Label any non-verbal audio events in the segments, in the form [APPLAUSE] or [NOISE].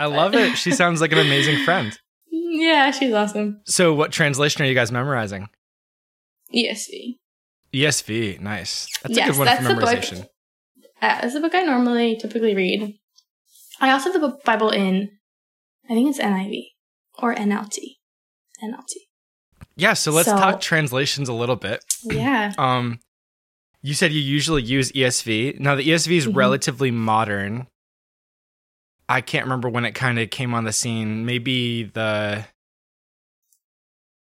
I love it. She sounds like an amazing friend. [LAUGHS] Yeah, she's awesome. So, what translation are you guys memorizing? ESV. ESV. Nice. That's Yes, a good one that's for the book. memorization. Uh, it's a book I normally typically read. I also have the Bible in, I think it's NIV or NLT. NLT. Yeah. So let's So- talk translations a little bit. Yeah. [CLEARS THROAT] Um, you said you usually use ESV. Now the ESV is Mhm. relatively modern. I can't remember when it kind of came on the scene. Maybe the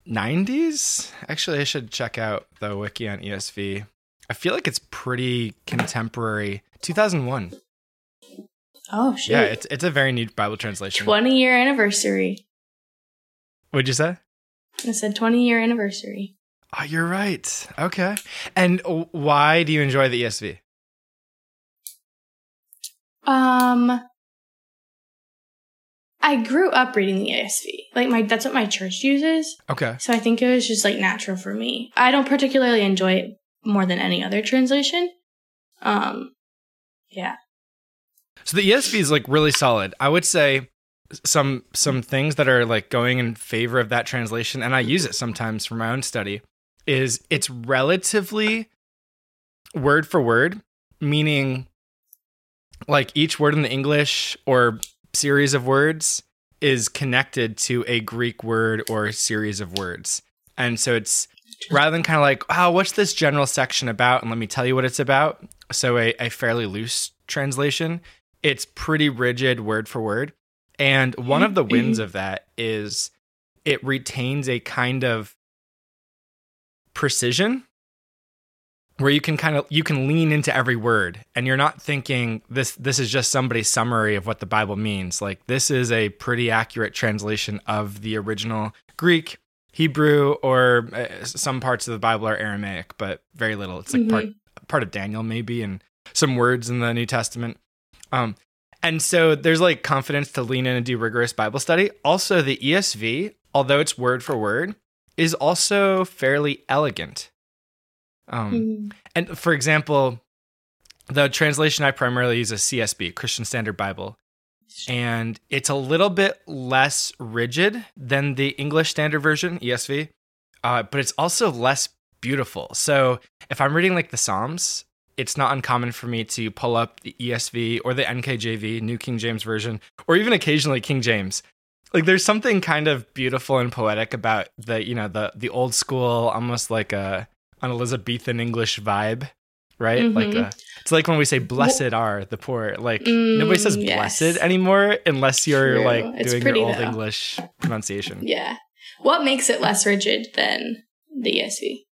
90s? Actually, I should check out the wiki on ESV. I feel like it's pretty contemporary. 2001. Oh, shit. Yeah, it's it's a very neat Bible translation. 20 year anniversary. What'd you say? I said 20 year anniversary. Oh, you're right. Okay. And why do you enjoy the ESV? Um, I grew up reading the ASV. Like my, that's what my church uses. Okay. So I think it was just like natural for me. I don't particularly enjoy it more than any other translation. Um, yeah. So the ESV is like really solid. I would say some some things that are like going in favor of that translation and I use it sometimes for my own study is it's relatively word for word, meaning like each word in the English or series of words is connected to a Greek word or series of words. And so it's rather than kind of like, oh, what's this general section about? And let me tell you what it's about. So a, a fairly loose translation. It's pretty rigid word for word. And one of the wins of that is it retains a kind of precision where you can kind of you can lean into every word and you're not thinking this this is just somebody's summary of what the bible means. Like this is a pretty accurate translation of the original greek hebrew or uh, some parts of the bible are aramaic but very little. It's like part part of daniel maybe and some words in the new testament. Um and so there's like confidence to lean in and do rigorous bible study. Also the esv although it's word for word is also fairly elegant um Mm. and for example, the translation I primarily use is CSB, Christian Standard Bible. And it's a little bit less rigid than the English Standard Version, ESV, uh, but it's also less beautiful. So if I'm reading like the Psalms, it's not uncommon for me to pull up the ESV or the NKJV, New King James Version, or even occasionally King James. Like there's something kind of beautiful and poetic about the, you know, the the old school, almost like a an Elizabethan English vibe, right? Mhm. Like a, it's like when we say "blessed are the poor." Like nobody says Mm, yes. "blessed" anymore unless you're True. like It's doing your old though. English pronunciation. Yeah. What makes it less rigid than the ESV?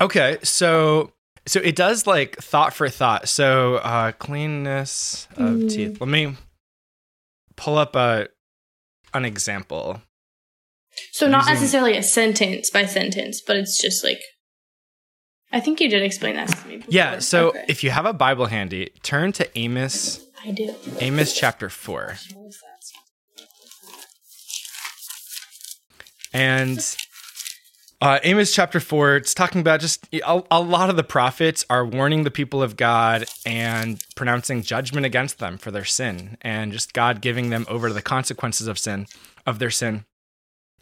Okay, so so it does like thought for thought. So uh cleanness of Mm. teeth. Let me pull up a an example. So not Using- necessarily a sentence by sentence, but it's just like I think you did explain that to me. Before. Yeah, so Okay. if you have a Bible handy, turn to Amos I do. Amos chapter 4. And uh, Amos chapter 4, it's talking about just a, a lot of the prophets are warning the people of God and pronouncing judgment against them for their sin and just God giving them over to the consequences of sin, of their sin.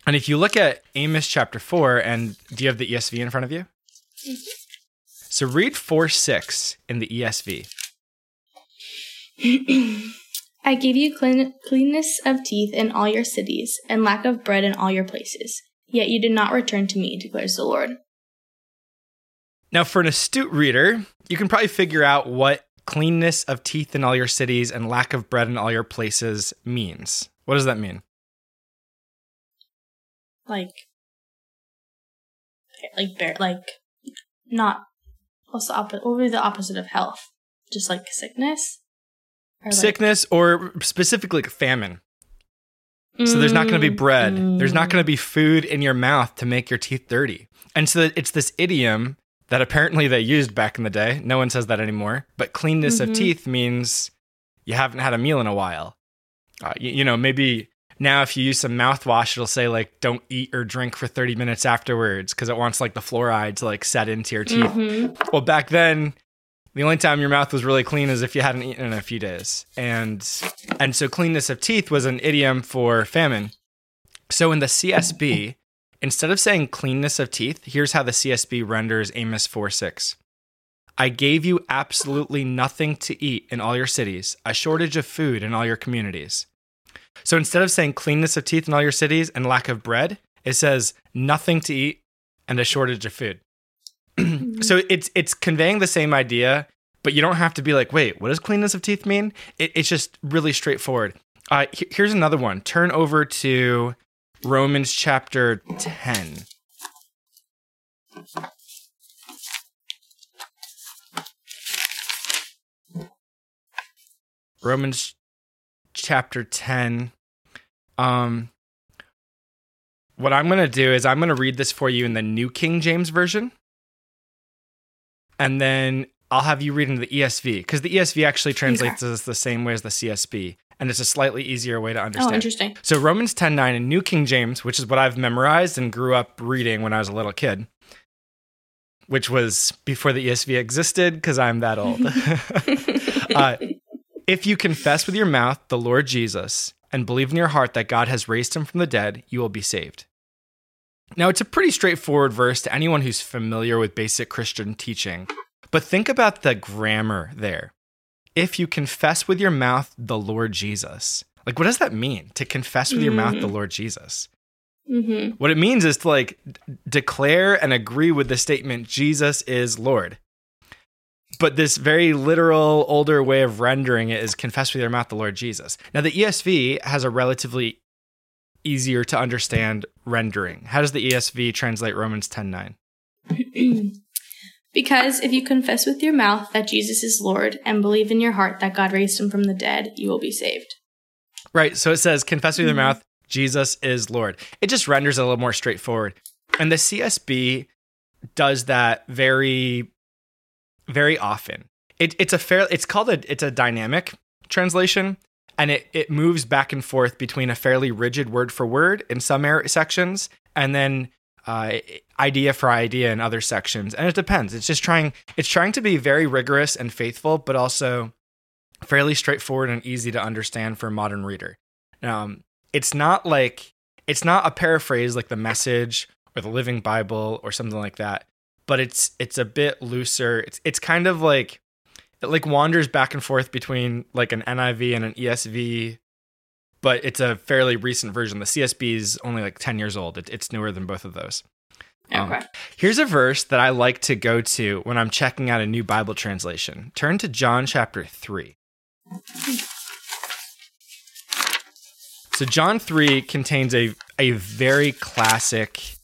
And if you look at Amos chapter 4, and do you have the ESV in front of you? Mm-hmm. So read 4 6 in the ESV. [CLEARS THROAT] I gave you clean- cleanness of teeth in all your cities, and lack of bread in all your places. Yet you did not return to me, declares the Lord. Now, for an astute reader, you can probably figure out what cleanness of teeth in all your cities and lack of bread in all your places means. What does that mean? Like, like bear, like not. What's the opposite? What would be the opposite of health? Just like sickness. Or like- Sickness or specifically famine. So there's not going to be bread. There's not going to be food in your mouth to make your teeth dirty. And so it's this idiom that apparently they used back in the day. No one says that anymore. But cleanness of Mhm. teeth means you haven't had a meal in a while. Uh, you, you know, maybe now if you use some mouthwash, it'll say like don't eat or drink for 30 minutes afterwards because it wants like the fluoride to like set into your teeth. Mhm. Well, back then The only time your mouth was really clean is if you hadn't eaten in a few days. And and so cleanness of teeth was an idiom for famine. So in the CSB, instead of saying cleanness of teeth, here's how the CSB renders Amos 4 6. I gave you absolutely nothing to eat in all your cities, a shortage of food in all your communities. So instead of saying cleanness of teeth in all your cities and lack of bread, it says nothing to eat and a shortage of food. [CLEARS THROAT] so it's it's conveying the same idea, but you don't have to be like, wait, what does cleanness of teeth mean? It, it's just really straightforward. Uh, here's another one. Turn over to Romans chapter 10. Romans chapter 10. Um, what I'm going to do is I'm going to read this for you in the New King James Version. And then I'll have you read in the ESV because the ESV actually translates this the same way as the CSB. And it's a slightly easier way to understand. Oh, interesting. So Romans 10 9 in New King James, which is what I've memorized and grew up reading when I was a little kid, which was before the ESV existed because I'm that old. [LAUGHS] [LAUGHS] uh, if you confess with your mouth the Lord Jesus and believe in your heart that God has raised him from the dead, you will be saved. Now, it's a pretty straightforward verse to anyone who's familiar with basic Christian teaching, but think about the grammar there. If you confess with your mouth the Lord Jesus, like what does that mean to confess with mm-hmm. your mouth the mm-hmm. Lord Jesus? Mm-hmm. What it means is to like d- declare and agree with the statement, Jesus is Lord. But this very literal, older way of rendering it is confess with your mouth the Lord Jesus. Now, the ESV has a relatively easier to understand rendering. How does the ESV translate Romans 10 9? [CLEARS THROAT] because if you confess with your mouth that Jesus is Lord and believe in your heart that God raised him from the dead, you will be saved. Right. So it says, confess with mm-hmm. your mouth, Jesus is Lord. It just renders it a little more straightforward. And the CSB does that very, very often. It, it's a fair, it's called a, it's a dynamic translation and it, it moves back and forth between a fairly rigid word for word in some sections and then uh, idea for idea in other sections. And it depends. It's just trying it's trying to be very rigorous and faithful but also fairly straightforward and easy to understand for a modern reader. Um, it's not like it's not a paraphrase like the message or the living bible or something like that but it's it's a bit looser it's it's kind of like it like wanders back and forth between like an NIV and an ESV, but it's a fairly recent version. The CSB is only like 10 years old. It, it's newer than both of those. Um, okay. Um, here's a verse that I like to go to when I'm checking out a new Bible translation. Turn to John chapter 3. So, John 3 contains a, a very classic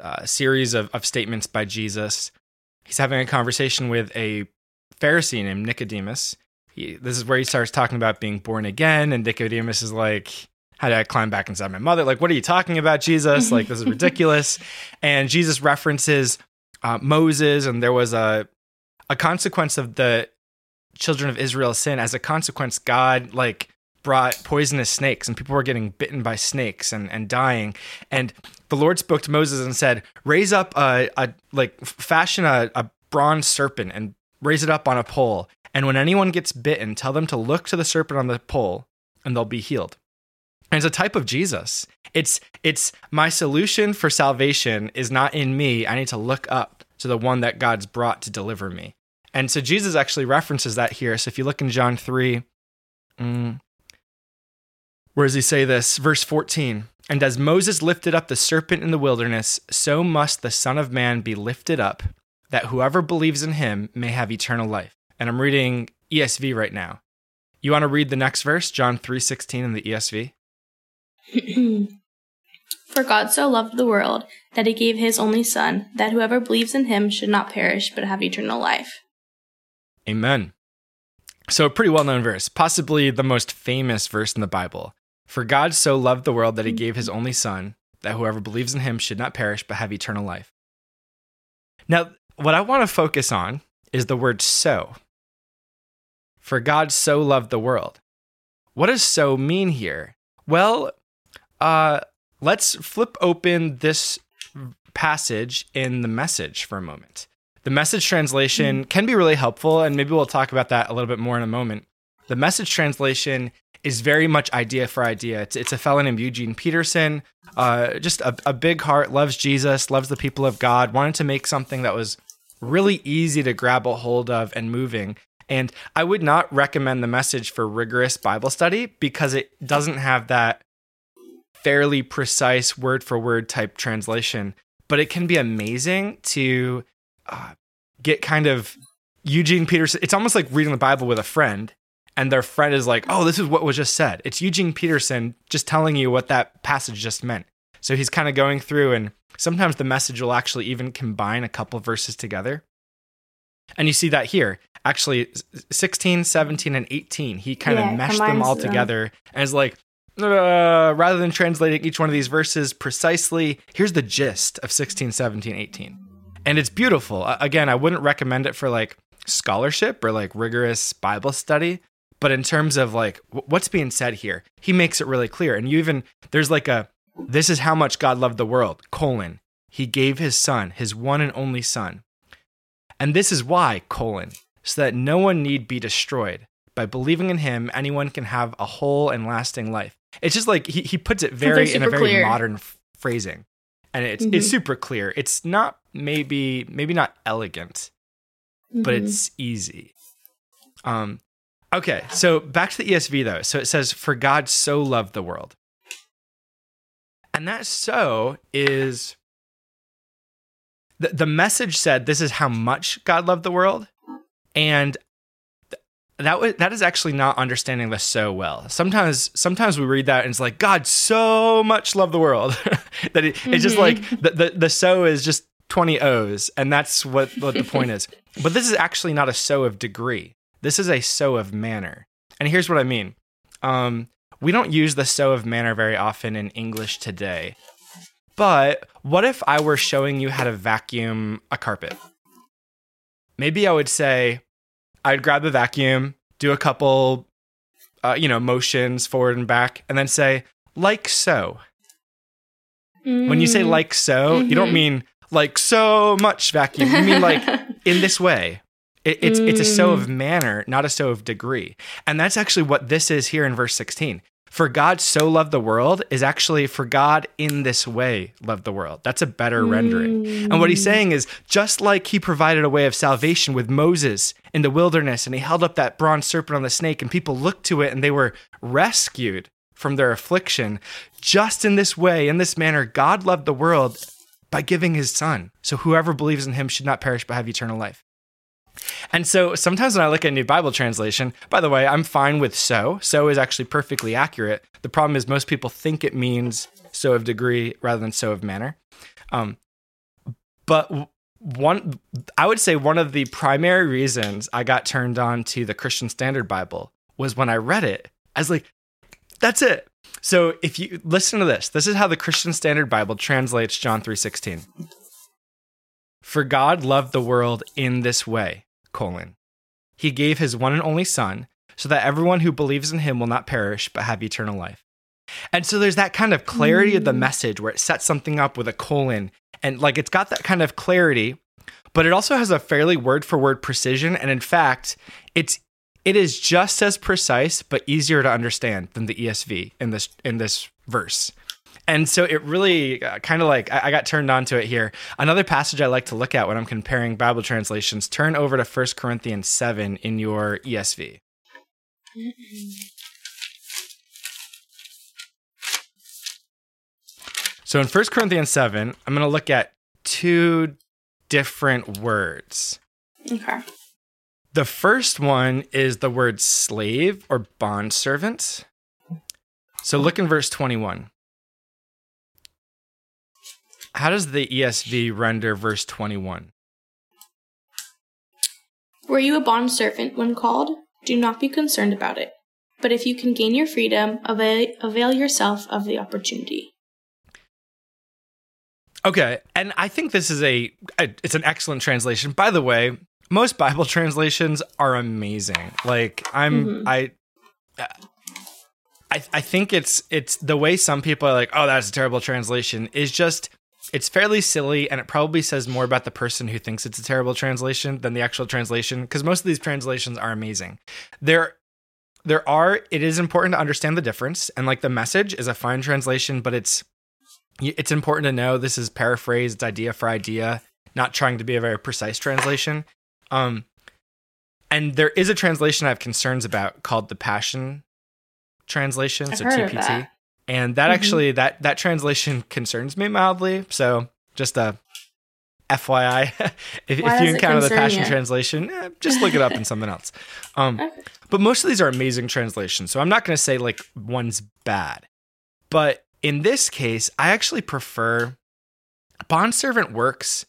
uh, series of, of statements by Jesus. He's having a conversation with a Pharisee named Nicodemus. He, this is where he starts talking about being born again, and Nicodemus is like, "How did I climb back inside my mother? Like, what are you talking about, Jesus? Like, this is [LAUGHS] ridiculous." and Jesus references uh, Moses, and there was a a consequence of the children of Israel's sin. As a consequence, God like brought poisonous snakes and people were getting bitten by snakes and, and dying. And the Lord spoke to Moses and said, raise up a, a like fashion a, a bronze serpent and raise it up on a pole, and when anyone gets bitten, tell them to look to the serpent on the pole and they'll be healed. And it's a type of Jesus. It's it's my solution for salvation is not in me. I need to look up to the one that God's brought to deliver me. And so Jesus actually references that here. So if you look in John 3, mm, where does he say this? Verse 14. And as Moses lifted up the serpent in the wilderness, so must the Son of Man be lifted up, that whoever believes in him may have eternal life. And I'm reading ESV right now. You want to read the next verse, John 3:16 in the ESV? [CLEARS THROAT] For God so loved the world that he gave his only son, that whoever believes in him should not perish but have eternal life. Amen. So a pretty well-known verse, possibly the most famous verse in the Bible. For God so loved the world that he gave his only son, that whoever believes in him should not perish but have eternal life. Now, what I want to focus on is the word so. For God so loved the world. What does so mean here? Well, uh, let's flip open this passage in the message for a moment. The message translation can be really helpful, and maybe we'll talk about that a little bit more in a moment. The message translation is very much idea for idea. It's, it's a fellow named Eugene Peterson, uh, just a, a big heart, loves Jesus, loves the people of God, wanted to make something that was really easy to grab a hold of and moving. And I would not recommend the message for rigorous Bible study because it doesn't have that fairly precise word for word type translation. But it can be amazing to uh, get kind of Eugene Peterson. It's almost like reading the Bible with a friend, and their friend is like, "Oh, this is what was just said." It's Eugene Peterson just telling you what that passage just meant. So he's kind of going through, and sometimes the message will actually even combine a couple verses together. And you see that here. Actually, 16, 17, and 18, he kind Yeah, of meshed them all combines them. together and is like, uh, rather than translating each one of these verses precisely, here's the gist of 16, 17, 18. And it's beautiful. Again, I wouldn't recommend it for like scholarship or like rigorous Bible study, but in terms of like what's being said here, he makes it really clear. And you even, there's like a, this is how much God loved the world, colon. He gave his son, his one and only son. And this is why, colon, so that no one need be destroyed. By believing in him, anyone can have a whole and lasting life. It's just like he, he puts it very in a very clear. modern f- phrasing. And it's Mhm. it's super clear. It's not maybe maybe not elegant, but Mhm. it's easy. Um okay, so back to the ESV though. So it says for God so loved the world. And that so is the, the message said this is how much God loved the world and th- that was that is actually not understanding this so well. Sometimes sometimes we read that and it's like God so much loved the world [LAUGHS] that it, it's just mm-hmm. like the, the the so is just 20 O's and that's what what the point is. But this is actually not a so of degree. This is a so of manner. And here's what I mean. Um we don't use the so of manner very often in English today. But what if I were showing you how to vacuum a carpet? Maybe I would say, I'd grab the vacuum, do a couple, uh, you know, motions forward and back, and then say, like so. When you say Mm. like so, you don't Mhm. mean like so much vacuum. You mean like [LAUGHS] in this way. It, it's it's a so of mm. manner, not a so of degree. And that's actually what this is here in verse 16. For God so loved the world is actually for God in this way loved the world. That's a better rendering. And what he's mm. saying is just like he provided a way of salvation with Moses in the wilderness and he held up that bronze serpent on the snake and people looked to it and they were rescued from their affliction, just in this way, in this manner, God loved the world by giving his son. So whoever believes in him should not perish but have eternal life. And so sometimes when I look at a new Bible translation, by the way, I'm fine with so. So is actually perfectly accurate. The problem is most people think it means so of degree rather than so of manner. Um, but one, I would say one of the primary reasons I got turned on to the Christian Standard Bible was when I read it. I was like, that's it. So if you listen to this, this is how the Christian Standard Bible translates John 3:16. For God loved the world in this way, colon. He gave his one and only son so that everyone who believes in him will not perish but have eternal life. And so there's that kind of clarity of the mm. message where it sets something up with a colon and like it's got that kind of clarity, but it also has a fairly word for word precision and in fact, it's it is just as precise but easier to understand than the ESV in this in this verse. And so it really uh, kind of like I, I got turned on to it here. Another passage I like to look at when I'm comparing Bible translations, turn over to 1 Corinthians 7 in your ESV. So in 1 Corinthians 7, I'm going to look at two different words. Okay. The first one is the word slave or bondservant. So look in verse 21. How does the ESV render verse 21? Were you a bondservant when called? Do not be concerned about it. But if you can gain your freedom, avail, avail yourself of the opportunity. Okay, and I think this is a it's an excellent translation. By the way, most Bible [LAUGHS] translations are amazing. Like I'm Mhm. I I I think it's it's the way some people are like, "Oh, that's a terrible translation." is just it's fairly silly and it probably says more about the person who thinks it's a terrible translation than the actual translation because most of these translations are amazing. There there are it is important to understand the difference and like the message is a fine translation but it's it's important to know this is paraphrased idea for idea not trying to be a very precise translation um and there is a translation i have concerns about called the passion translation I've so tpt. And that Mhm. actually that that translation concerns me mildly so just a fyi [LAUGHS] if, if you encounter the passion you? translation eh, just look it up in [LAUGHS] something else um but most of these are amazing translations. So I'm not going to say like one's bad. But in this case, I actually prefer bondservant works.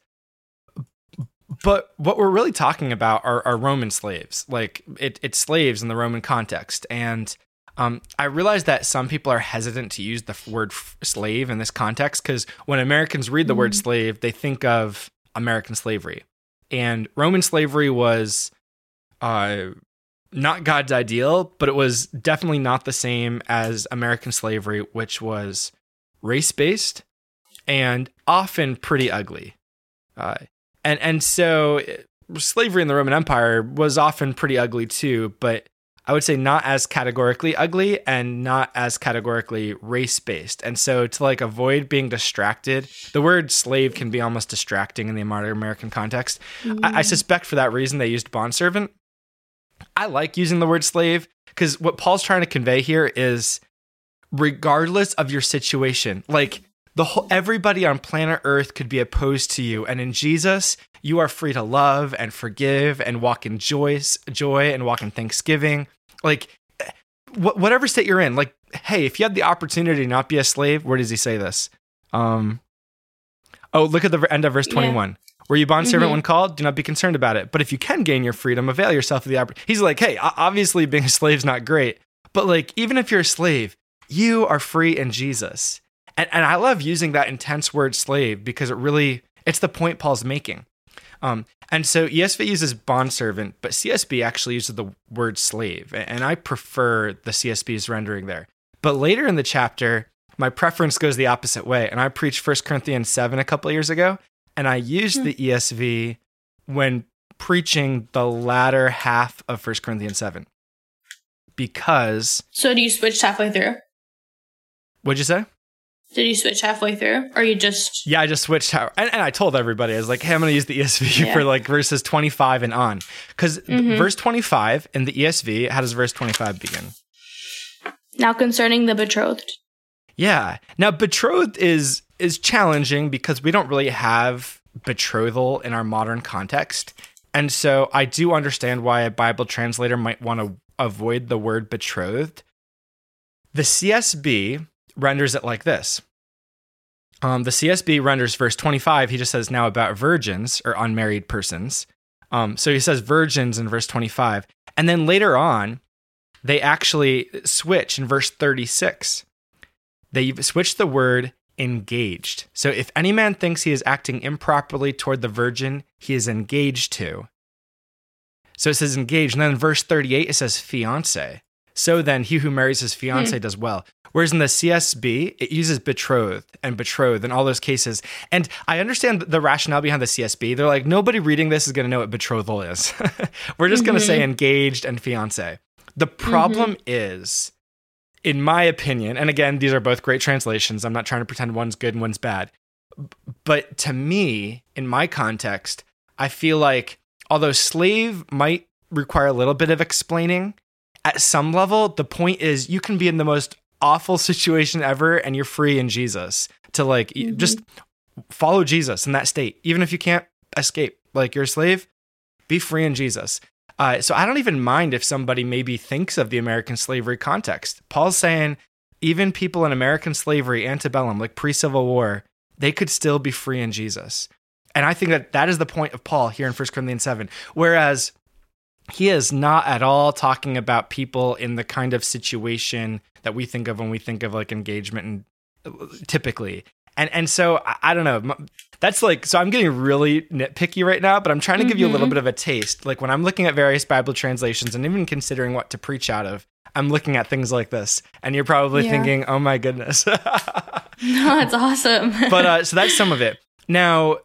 But what we're really talking about are, are Roman slaves. Like it, it's slaves in the Roman context. And um, I realize that some people are hesitant to use the word f- slave in this context because when Americans read the word Mhm. slave, they think of American slavery. And Roman slavery was uh, not God's ideal, but it was definitely not the same as American slavery, which was race based and often pretty ugly. Uh, and and so eh, slavery in the Roman Empire was often pretty ugly too, but I would say not as categorically ugly and not as categorically race based. And so to like avoid being distracted, the word slave can be almost distracting in the modern American context. I, I suspect for that reason they used bondservant. I like using the word slave because what Paul's trying to convey here is regardless of your situation, like the whole everybody on planet Earth could be opposed to you, and in Jesus, you are free to love and forgive and walk in joy, joy and walk in thanksgiving. Like wh- whatever state you're in, like hey, if you had the opportunity to not be a slave, where does he say this? Um, oh, look at the end of verse Yeah. 21. Were you bondservant Mhm. when called? Do not be concerned about it. But if you can gain your freedom, avail yourself of the opportunity. He's like, hey, obviously being a slave's not great, but like, even if you're a slave, you are free in Jesus. And, and I love using that intense word slave because it really, it's the point Paul's making. Um, and so ESV uses bondservant, but CSB actually uses the word slave. And I prefer the CSB's rendering there. But later in the chapter, my preference goes the opposite way. And I preached 1 Corinthians 7 a couple of years ago, and I used Hmm. the ESV when preaching the latter half of 1 Corinthians 7. Because, So do you switch halfway through? what'd you say? Did you switch halfway through, or you just? Yeah, I just switched how, and, and I told everybody, I was like, hey, I'm going to use the ESV [LAUGHS] Yeah. for like verses 25 and on. Because Mhm. verse 25 in the ESV, how does verse 25 begin? Now concerning the betrothed. Yeah. Now betrothed is is challenging because we don't really have betrothal in our modern context. And so I do understand why a Bible translator might want to avoid the word betrothed. The CSB renders it like this. Um, the CSB renders verse 25. He just says now about virgins or unmarried persons. Um, so he says virgins in verse 25. And then later on, they actually switch in verse 36 they switch the word engaged. So if any man thinks he is acting improperly toward the virgin, he is engaged to. So it says engaged. And then in verse 38, it says fiance. So then he who marries his hmm. fiance does well. Whereas in the CSB, it uses betrothed and betrothed in all those cases. And I understand the rationale behind the CSB. They're like, nobody reading this is going to know what betrothal is. [LAUGHS] We're just going to say mm-hmm. engaged and fiance. The mm-hmm. problem is, in my opinion, and again, these are both great translations. I'm not trying to pretend one's good and one's bad. But to me, in my context, I feel like although slave might require a little bit of explaining, at some level, the point is you can be in the most awful [LAUGHS] situation ever and you're free in Jesus to like Mhm. just follow Jesus in that state, even if you can't escape. Like you're a slave, be free in Jesus. Uh, so I don't even mind if somebody maybe thinks of the American slavery context. Paul's saying even people in American slavery, antebellum, like pre Civil War, they could still be free in Jesus. And I think that that is the point of Paul here in 1 Corinthians 7. Whereas he is not at all talking about people in the kind of situation that we think of when we think of like engagement and uh, typically. And and so I, I don't know. That's like so I'm getting really nitpicky right now, but I'm trying to give you a little Mhm. bit of a taste. Like when I'm looking at various Bible translations and even considering what to preach out of, I'm looking at things like this, and you're probably Yeah. thinking, "Oh my goodness." [LAUGHS] No, it's awesome. [LAUGHS] but uh, so that's some of it. Now,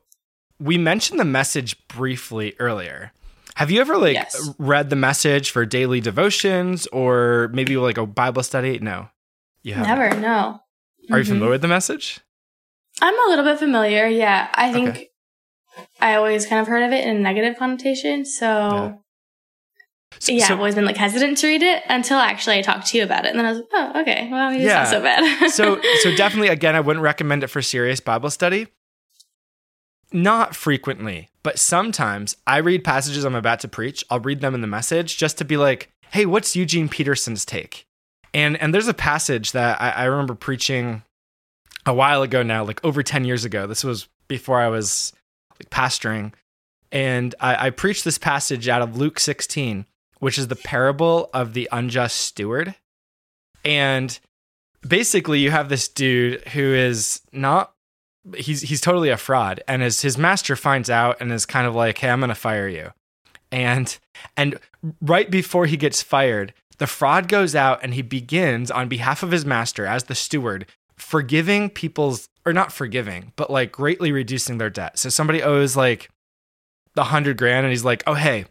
we mentioned the message briefly earlier. Have you ever like Yes. read the message for daily devotions or maybe like a Bible study? No, Yeah. Never, no. Are you Mhm. familiar with the message? I'm a little bit familiar. Yeah, I think Okay. I always kind of heard of it in a negative connotation. So So- yeah, so- I've always been like hesitant to read it until actually I talked to you about it, and then I was like, oh, okay, well, maybe Yeah. it's not so bad. so so [LAUGHS] definitely again i wouldn't recommend it for serious bible study not frequently but sometimes i read passages i'm about to preach i'll read them in the message just to be like hey what's eugene peterson's take? And and there's a passage that i, I remember preaching a while ago now like over 10 years ago. This was before i was like pastoring. And I, I preached this passage out of luke 16 which is the parable of the unjust steward. And basically you have this dude who is not he's he's totally a fraud. And as his master finds out and is kind of like hey i'm to fire you. And and right before he gets fired the fraud goes out and he begins on behalf of his master as the steward forgiving people's or not forgiving but like greatly reducing their debt. So somebody owes like the hundred grand and he's like oh hey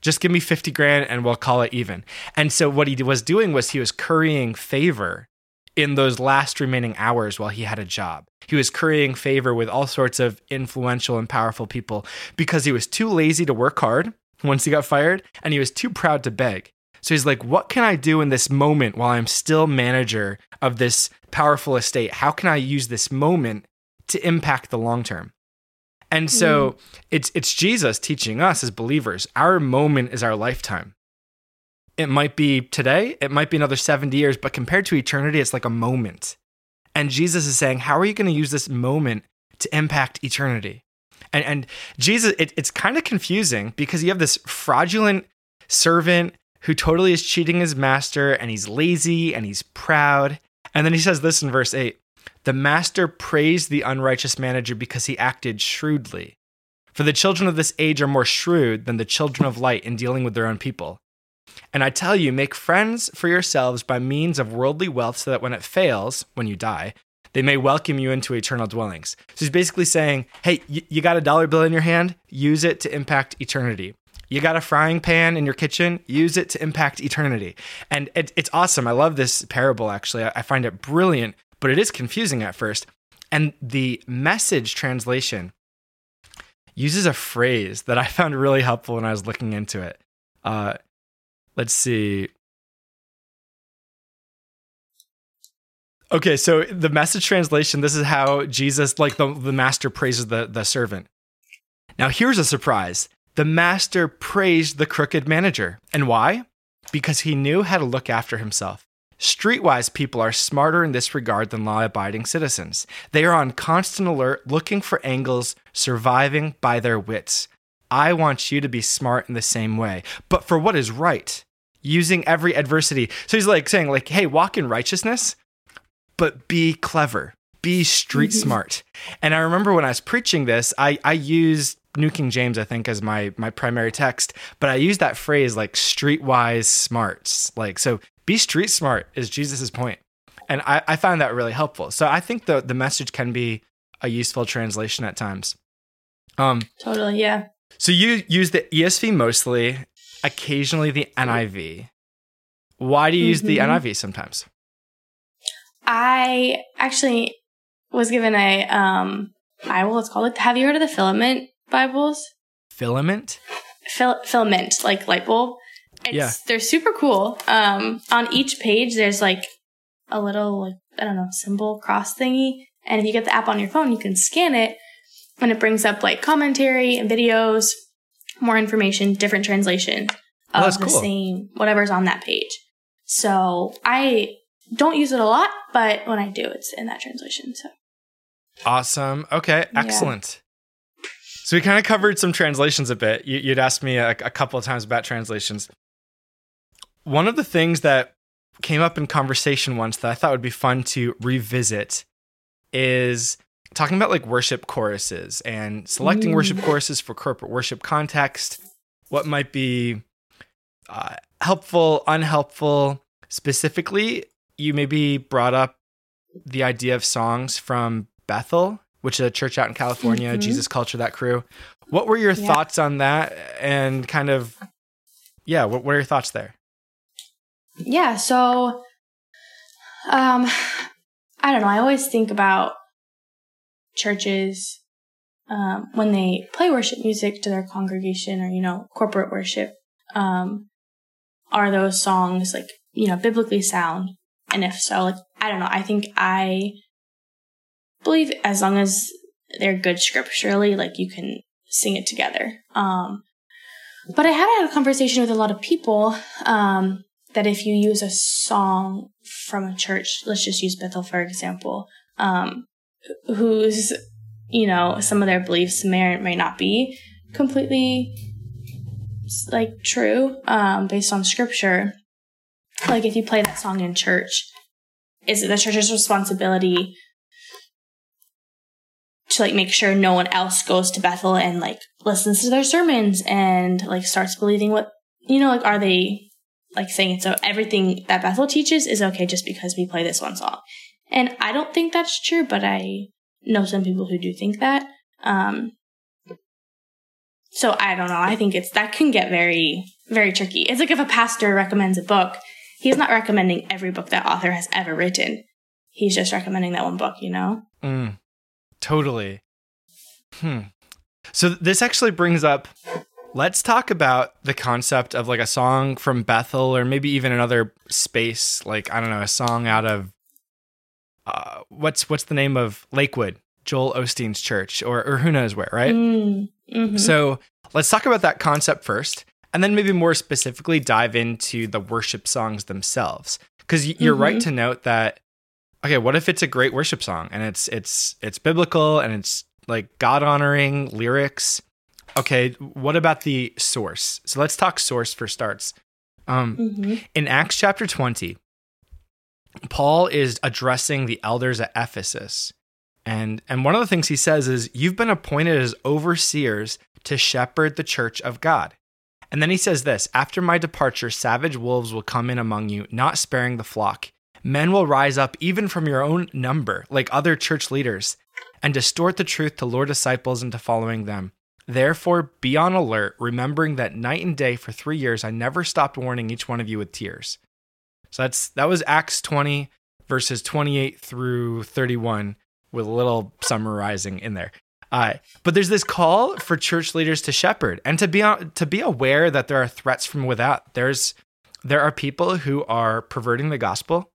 just give me 50 grand and we'll call it even. And so what he was doing was he was currying favor in those last remaining hours while he had a job. He was currying favor with all sorts of influential and powerful people because he was too lazy to work hard once he got fired and he was too proud to beg. So he's like, What can I do in this moment while I'm still manager of this powerful estate? How can I use this moment to impact the long term? And so mm. it's it's Jesus teaching us as believers. Our moment is our lifetime. It might be today, it might be another 70 years, but compared to eternity, it's like a moment. And Jesus is saying, How are you going to use this moment to impact eternity? And, and Jesus, it, it's kind of confusing because you have this fraudulent servant who totally is cheating his master and he's lazy and he's proud. And then he says this in verse 8 The master praised the unrighteous manager because he acted shrewdly. For the children of this age are more shrewd than the children of light in dealing with their own people. And I tell you, make friends for yourselves by means of worldly wealth, so that when it fails, when you die, they may welcome you into eternal dwellings. So he's basically saying, hey, you got a dollar bill in your hand? Use it to impact eternity. You got a frying pan in your kitchen? Use it to impact eternity. And it, it's awesome. I love this parable, actually. I, I find it brilliant, but it is confusing at first. And the message translation uses a phrase that I [LAUGHS] found really helpful when I was looking into it. Uh, let's see. Okay, so the message translation, this is how Jesus, like the, the master praises the, the servant. Now, here's a surprise the master praised the crooked manager. And why? Because he knew how to look after himself. Streetwise people are smarter in this regard than law abiding citizens. They are on constant alert, looking for angles, surviving by their wits. I want you to be smart in the same way, but for what is right, using every adversity. So he's like saying, like, hey, walk in righteousness, but be clever, be street smart. And I remember when I was preaching this, I, I used New King James, I think, as my my primary text, but I used that phrase like streetwise smarts. Like, so be street smart is Jesus's point. And I, I found that really helpful. So I think the the message can be a useful translation at times. Um, totally, yeah. so you use the ESV mostly, occasionally the NIV. Why do you use the Mhm. NIV sometimes? I actually was given a um Bible. It's called like. Have you heard of the filament Bibles? Filament? Fil- filament, like light bulb. It's, Yeah. they're super cool. Um, on each page, there's like a little like I don't know symbol cross thingy, and if you get the app on your phone, you can scan it, and it brings up like commentary and videos, more information, different translation Oh, of that's the cool. same whatever's on that page. So I don't use it a lot, but when I do, it's in that translation. So Awesome. Okay, Yeah. excellent. So we kind of covered some translations a bit. You, you'd asked me a, a couple of times about translations. One of the things that came up in conversation once that I thought would be fun to revisit is talking about like worship choruses and selecting worship choruses for corporate worship context. What might be uh, helpful, unhelpful. Specifically, you maybe brought up the idea of songs from Bethel, which is a church out in California, Mhm. Jesus Culture, that crew. What were your Yeah. thoughts on that? And kind of, yeah, what, what are your thoughts there? Yeah, so um I don't know, I always think about churches um when they play worship music to their congregation or you know, corporate worship. Um are those songs like, you know, biblically sound? And if so, like I don't know, I think I believe as long as they're good scripturally, like you can sing it together. Um but I had a conversation with a lot of people um, that if you use a song from a church, let's just use Bethel for example, um, whose you know some of their beliefs may or may not be completely like true um, based on scripture. Like if you play that song in church, is it the church's responsibility to like make sure no one else goes to Bethel and like listens to their sermons and like starts believing what you know like are they like saying so everything that Bethel teaches is okay just because we play this one song. And I don't think that's true, but I know some people who do think that. Um so I don't know. I think it's that can get very very tricky. It's like if a pastor recommends a book, he's not recommending every book that author has ever written. He's just recommending that one book, you know? Mm, totally. Hmm. So this actually brings up let's talk about the concept of like a song from Bethel or maybe even another space like I don't know, a song out of uh what's what's the name of Lakewood, Joel Osteen's church or or who knows where, right? Mm, mhm. So let's talk about that concept first, and then maybe more specifically dive into the worship songs themselves. Because you're right Mhm. to note that. Okay, what if it's a great worship song and it's it's it's biblical and it's like God honoring lyrics? Okay, what about the source? So let's talk source for starts. Um, Mhm. in Acts chapter 20, Paul is addressing the elders at Ephesus. And and one of the things he says is you've been appointed as overseers to shepherd the church of God. And then he says this, after my departure savage wolves will come in among you, not sparing the flock. Men will rise up even from your own number, like other church leaders, and distort the truth to lure disciples into following them. Therefore, be on alert, remembering that night and day for three years I never stopped warning each one of you with tears. So that's that was Acts 20 verses 28 through 31 with a little summarizing in there. Uh, but there's this call for church leaders to shepherd and to be on, to be aware that there are threats from without. There's there are people who are perverting the gospel,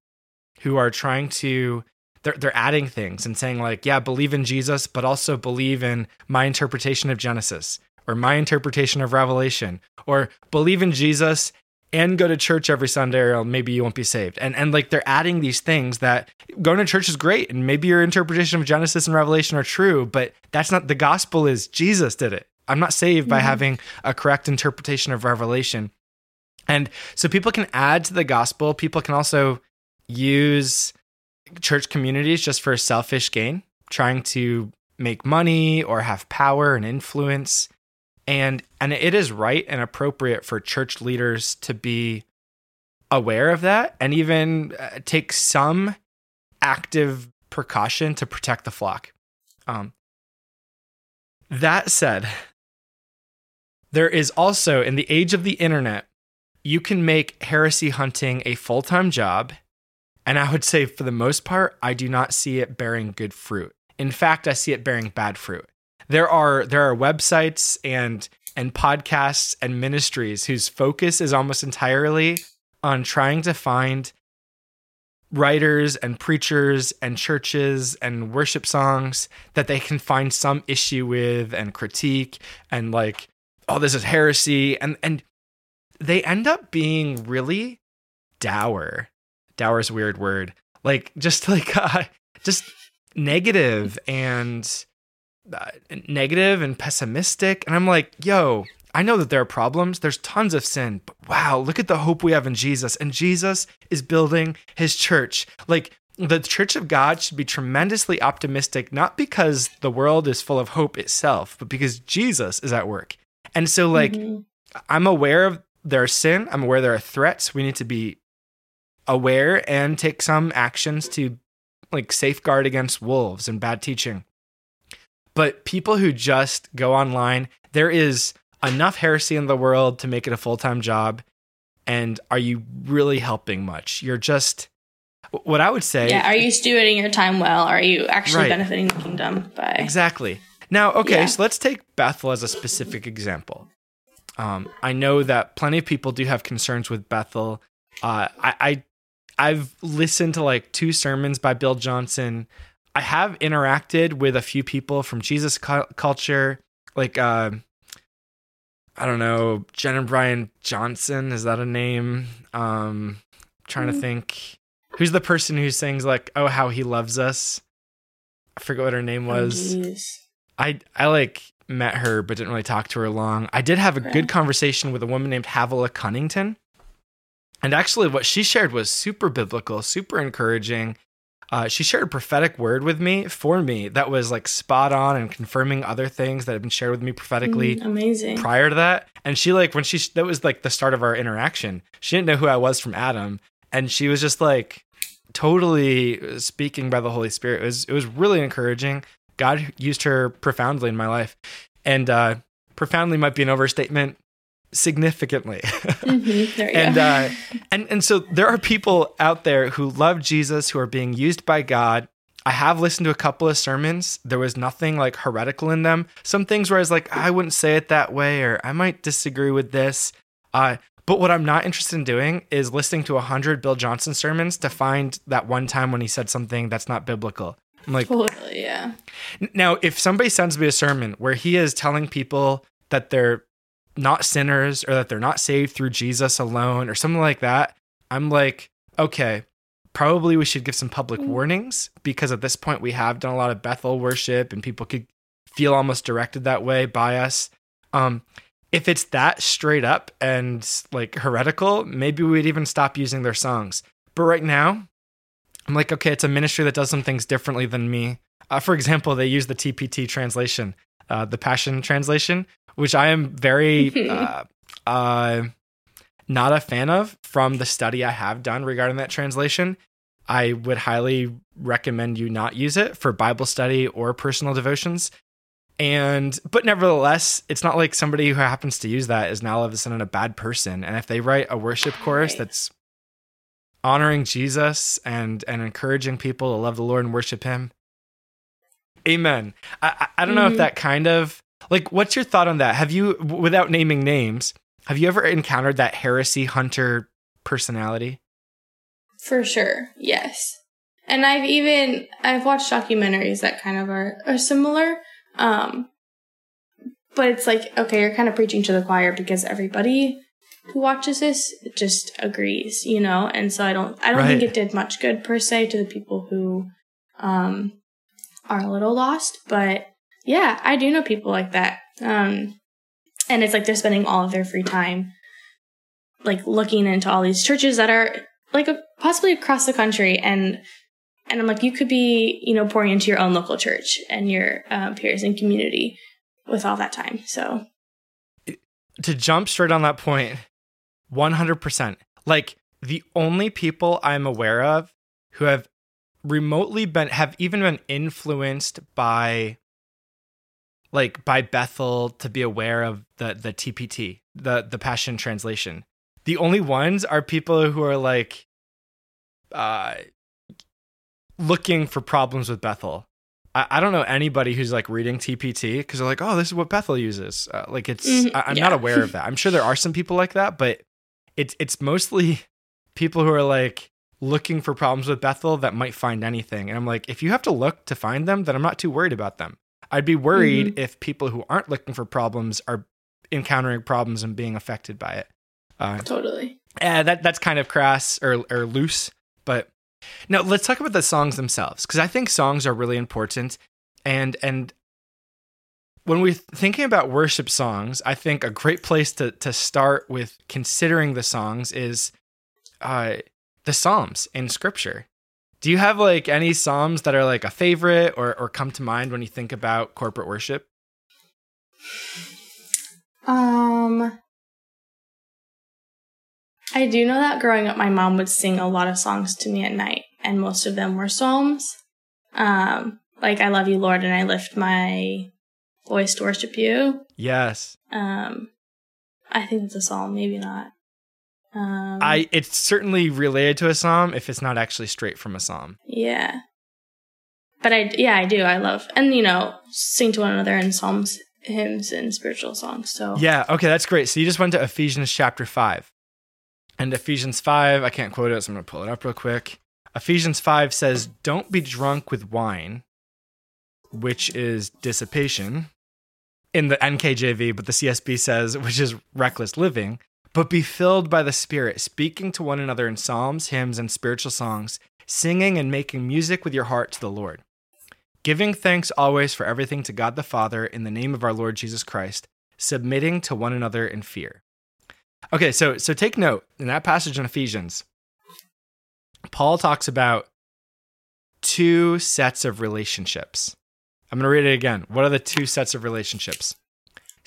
who are trying to they're they're adding things and saying like, yeah, believe in Jesus, but also believe in my interpretation of Genesis or my interpretation of Revelation or believe in Jesus and go to church every Sunday or maybe you won't be saved. And and like they're adding these things that going to church is great and maybe your interpretation of Genesis and Revelation are true, but that's not the gospel is Jesus did it. I'm not saved by Mhm. having a correct interpretation of Revelation. And so people can add to the gospel, people can also use church communities just for selfish gain, trying to make money or have power and influence and and it is right and appropriate for church leaders to be aware of that and even uh, take some active precaution to protect the flock. Um, that said there is also in the age of the internet you can make heresy hunting a full-time job. And i would say for the most part i do not see it bearing good fruit. In fact i see it bearing bad fruit there are there are websites and and podcasts and ministries whose focus is almost entirely on trying to find writers and preachers and churches and worship songs that they can find some issue with and critique and like oh this is heresy. And and they end up being really dour. Dour is a weird word. Like just like [LAUGHS] uh, just negative and negative and pessimistic. And I'm like, yo, I know that there are problems. There's tons of sin, but wow, look at the hope we have in Jesus. And Jesus is building his church. Like, the church of God should be tremendously optimistic, not because the world is full of hope itself, but because Jesus is at work. And so, like, mm-hmm. I'm aware of their sin, I'm aware there are threats. We need to be aware and take some actions to like safeguard against wolves and bad teaching. But people who just go online, there is enough heresy in the world to make it a full time job. And are you really helping much? You're just what I would say. Yeah, are you stewarding your time well? Are you actually right. benefiting the kingdom by Exactly. Now, okay, yeah. so let's take Bethel as a specific example. Um, I know that plenty of people do have concerns with Bethel. Uh, I, I I've listened to like two sermons by Bill Johnson. I have interacted with a few people from Jesus cu- culture, like uh, I don't know, Jen and Brian Johnson. Is that a name? Um, trying mm-hmm. to think. Who's the person who sings like "Oh How He Loves Us"? I forget what her name oh, was. Oh, I I like met her but didn't really talk to her long. I did have a good conversation with a woman named Havilah Cunnington. And actually, what she shared was super biblical, super encouraging. Uh, she shared a prophetic word with me for me that was like spot on and confirming other things that had been shared with me prophetically mm, amazing. prior to that. And she like when she that was like the start of our interaction. She didn't know who i was from adam. And she was just like totally speaking by the holy spirit. It was it was really encouraging. God used her profoundly in my life. And uh profoundly might be an overstatement significantly. Mm-hmm. [LAUGHS] and uh, and and so there are people out there who love Jesus who are being used by God. I have listened to a couple of sermons. There was nothing like heretical in them. Some things where I was like, I wouldn't say it that way, or I might disagree with this. Uh, but what I'm not interested in doing is listening to a hundred Bill Johnson sermons to find that one time when he said something that's not biblical. I'm like, totally, yeah. Now, if somebody sends me a sermon where he is telling people that they're not sinners or that they're not saved through Jesus alone or something like that, I'm like, okay, probably we should give some public mm. warnings because at this point we have done a lot of Bethel worship and people could feel almost directed that way by us. Um, if it's that straight up and like heretical, maybe we'd even stop using their songs. But right now, I'm like, okay, it's a ministry that does some things differently than me. Uh, for example, they use the TPT translation, uh, the Passion translation, which I am very [LAUGHS] uh, uh, not a fan of from the study I have done regarding that translation. I would highly recommend you not use it for Bible study or personal devotions. And but nevertheless, it's not like somebody who happens to use that is now all of a sudden a bad person. And if they write a worship chorus right. that's honoring Jesus and and encouraging people to love the Lord and worship Him, Amen. I I, don't mm-hmm. know if mm-hmm. that kind of like, what's your thought on that? Have you, without naming names, have you ever encountered that heresy hunter personality? For sure, yes. And I've even I've watched documentaries that kind of are, are similar. Um, but it's like okay, you're kind of preaching to the choir because everybody who watches this just agrees, you know. And so I don't I don't right. think it did much good per se to the people who um, are a little lost, but yeah, I do know people like that. Um, and it's like they're spending all of their free time like looking into all these churches that are like a, possibly across the country and and I'm like you could be you know pouring into your own local church and your uh, peers and community with all that time. So to jump straight on that point, 100%. Like the only people I'm aware of who have remotely been have even been influenced by like by Bethel to be aware of the the TPT, the the Passion translation. The only ones are people who are like uh looking for problems with Bethel. I, I don't know anybody who's like reading TPT because they're like, oh, this is what Bethel uses. Uh, like it's mm-hmm, I, am yeah. not aware of [LAUGHS] that. I'm sure there are some people like that, but it's it's mostly [LAUGHS] people who are like looking for problems with Bethel that might find anything. And I'm like, if you have to look to find them, then I'm not too worried about them. I'd be worried mm-hmm. if people who aren't looking for problems are encountering problems and being affected by it. Uh, totally. Yeah, that that's kind of crass or or loose. But now let's talk about the songs themselves because I think songs are really important. And and when we're thinking about worship songs, I think a great place to to start with considering the songs is uh, the Psalms in Scripture. Do you have like any psalms that are like a favorite or or come to mind when you think about corporate worship? Um, I do know that growing up, my mom would sing a lot of songs to me at night, and most of them were psalms. Um, like "I love you, Lord," and I lift my voice to worship you. Yes. Um, I think it's a psalm, maybe not. Um, I it's certainly related to a psalm if it's not actually straight from a psalm. yeah, but I yeah I do I love and you know sing to one another in psalms, hymns, and spiritual songs. So Yeah, okay, that's great. So you just went to Ephesians chapter 5. And Ephesians 5, I can't quote it, so I'm going to pull it up real quick. Ephesians 5 says, Don't be drunk with wine, which is dissipation in the NKJV, but the CSB says, which is reckless living, but be filled by the Spirit, speaking to one another in psalms, hymns, and spiritual songs, singing and making music with your heart to the Lord. Giving thanks always for everything to God the Father in the name of our Lord Jesus Christ, submitting to one another in fear. Okay, so so take note in that passage in Ephesians, Paul talks about two sets of relationships. I'm going to read it again. What are the two sets of relationships?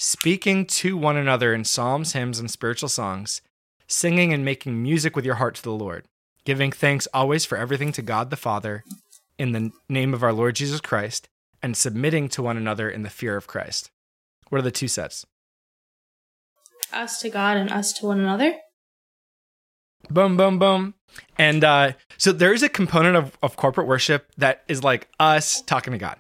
Speaking to one another in psalms, hymns, and spiritual songs, singing and making music with your heart to the Lord, giving thanks always for everything to God the Father in the name of our Lord Jesus Christ, and submitting to one another in the fear of Christ. What are the two sets? us to God and us to one another. boom boom boom and uh, so there's a component of, of corporate worship that is like us talking to god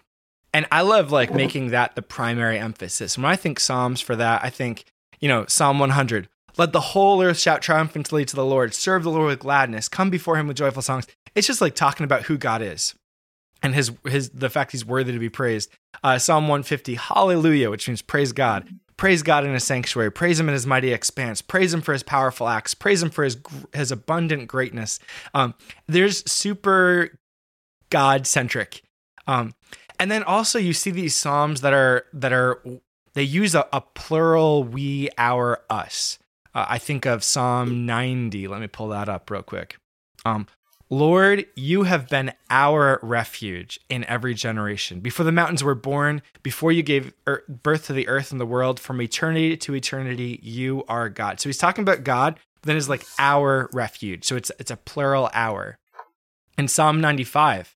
and i love like making that the primary emphasis when i think psalms for that i think you know psalm 100 let the whole earth shout triumphantly to the lord serve the lord with gladness come before him with joyful songs it's just like talking about who god is and his his the fact he's worthy to be praised uh, psalm 150 hallelujah which means praise god Praise God in his sanctuary. Praise him in his mighty expanse. Praise him for his powerful acts. Praise him for his his abundant greatness. Um, there's super God centric, um, and then also you see these psalms that are that are they use a, a plural we, our, us. Uh, I think of Psalm 90. Let me pull that up real quick. Um, Lord, you have been our refuge in every generation. Before the mountains were born, before you gave birth to the earth and the world, from eternity to eternity, you are God. So he's talking about God, then is like our refuge. So it's it's a plural our. In Psalm 95,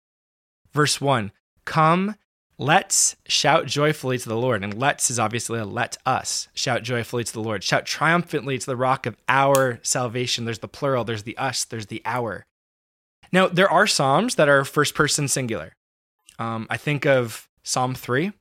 verse 1, come, let's shout joyfully to the Lord. And let's is obviously a let us shout joyfully to the Lord. Shout triumphantly to the rock of our salvation. There's the plural, there's the us, there's the our. Now, there are Psalms that are first person singular. Um, I think of Psalm 3.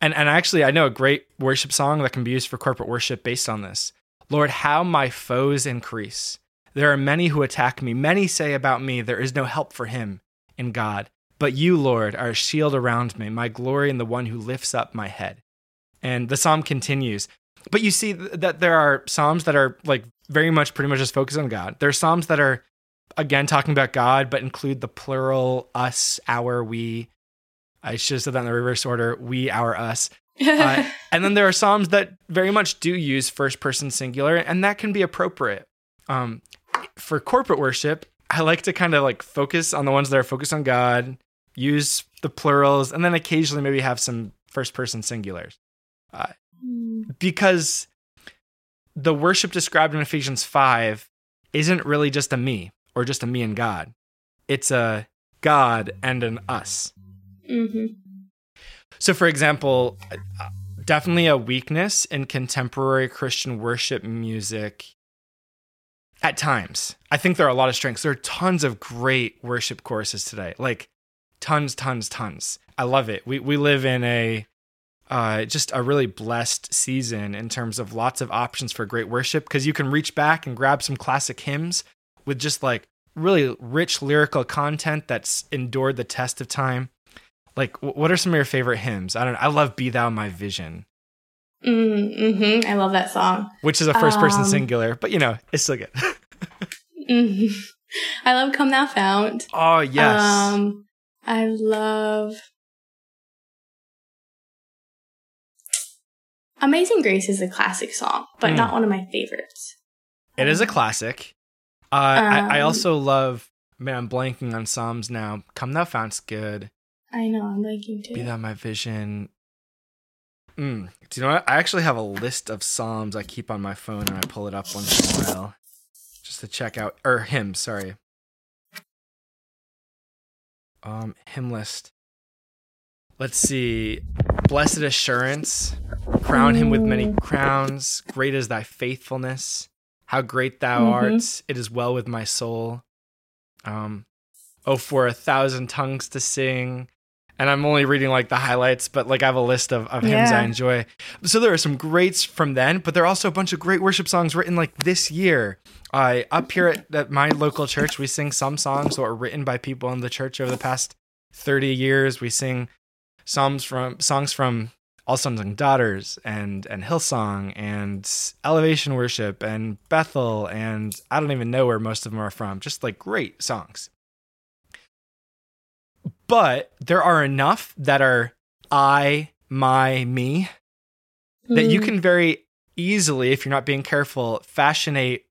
And, and actually, I know a great worship song that can be used for corporate worship based on this. Lord, how my foes increase. There are many who attack me. Many say about me, there is no help for him in God. But you, Lord, are a shield around me, my glory and the one who lifts up my head. And the psalm continues. But you see that there are psalms that are like very much pretty much just focused on God. There are psalms that are again talking about God, but include the plural us, our, we. I should have said that in the reverse order we, our, us. [LAUGHS] Uh, and then there are Psalms that very much do use first person singular, and that can be appropriate. Um, for corporate worship, I like to kind of like focus on the ones that are focused on God, use the plurals, and then occasionally maybe have some first person singulars. Uh, because the worship described in Ephesians 5 isn't really just a me or just a me and God. It's a God and an us. hmm So, for example, uh, definitely a weakness in contemporary Christian worship music at times. I think there are a lot of strengths. There are tons of great worship choruses today, like tons, tons, tons. I love it. We we live in a uh, just a really blessed season in terms of lots of options for great worship because you can reach back and grab some classic hymns with just like really rich lyrical content that's endured the test of time. Like, wh- what are some of your favorite hymns? I don't. I love "Be Thou My Vision," Mm-hmm. I love that song. which is a first-person Um, singular, but you know, it's still good. mm-hmm. [LAUGHS] [LAUGHS] I love "Come Thou Fount." oh yes, Um, I love "Amazing Grace" is a classic song, but Mm. not one of my favorites. it is a classic. Uh, I, I um, also love man, I'm blanking on Psalms now. Come thou founts good. I know, I'm blanking too. Be thou my vision. Mm. Do you know what? I actually have a list of Psalms I keep on my phone and I pull it up once in a while just to check out, or hymn, sorry. Um, hymn list. Let's see. Blessed assurance. Crown him with many crowns. Great is thy faithfulness. How great thou Mhm. art. It is well with my soul. Um, oh, for a thousand tongues to sing. And I'm only reading like the highlights, but like I have a list of, of hymns I enjoy. So there are some greats from then, but there are also a bunch of great worship songs written like this year. Uh, up here at, at my local church, we sing some songs that were written by people in the church over the past 30 years. We sing songs from songs from All Sons and Daughters and and Hillsong and Elevation Worship and Bethel and I don't even know where most of them are from. Just like great songs. But there are enough that are I, my, me that you Mm. can very easily, if you're not being careful, fashion a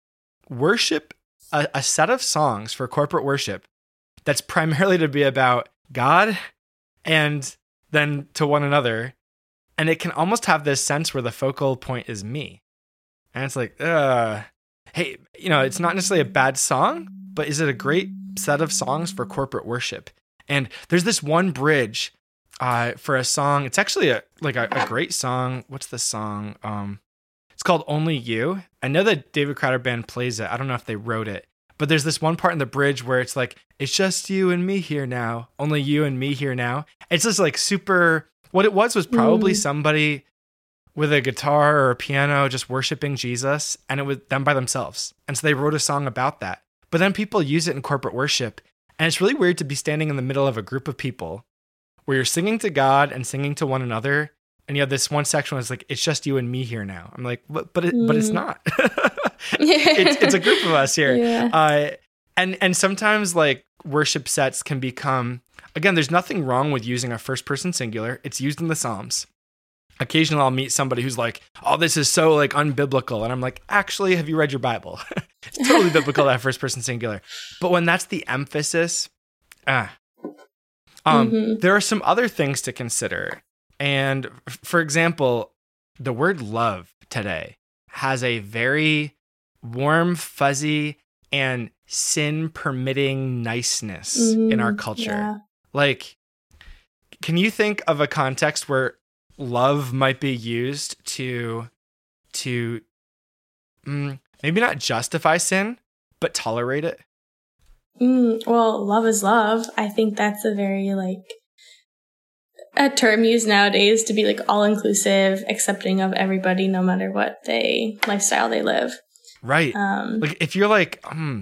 worship, a, a set of songs for corporate worship that's primarily to be about God and then to one another. And it can almost have this sense where the focal point is me. And it's like, uh, hey, you know, it's not necessarily a bad song, but is it a great set of songs for corporate worship? And there's this one bridge uh, for a song. It's actually a like a, a great song. What's the song? Um, it's called "Only You." I know that David Crowder Band plays it. I don't know if they wrote it, but there's this one part in the bridge where it's like, "It's just you and me here now. Only you and me here now." It's just like super. What it was was probably Mm. somebody with a guitar or a piano just worshiping Jesus, and it was them by themselves. And so they wrote a song about that. But then people use it in corporate worship, and it's really weird to be standing in the middle of a group of people where you're singing to God and singing to one another, and you have this one section where it's like, "It's just you and me here now." I'm like, "But but, it, but it's Mm. not. [LAUGHS] [LAUGHS] it's it's a group of us here." Yeah. Uh, and and sometimes like worship sets can become again. There's nothing wrong with using a first person singular. It's used in the Psalms. Occasionally, I'll meet somebody who's like, "Oh, this is so like unbiblical," and I'm like, "Actually, have you read your Bible? [LAUGHS] it's totally biblical that first person singular." But when that's the emphasis, ah, um, Mhm. there are some other things to consider. And for example, the word love today has a very warm, fuzzy, and sin permitting niceness in our Mhm. culture. Yeah. Like, can you think of a context where love might be used to, to, mm, maybe not justify sin, but tolerate it? Mm, well, love is love. I think that's a very like a term used nowadays to be like all inclusive, accepting of everybody, no matter what they lifestyle they live. Right. Um, Like if you're like, hmm,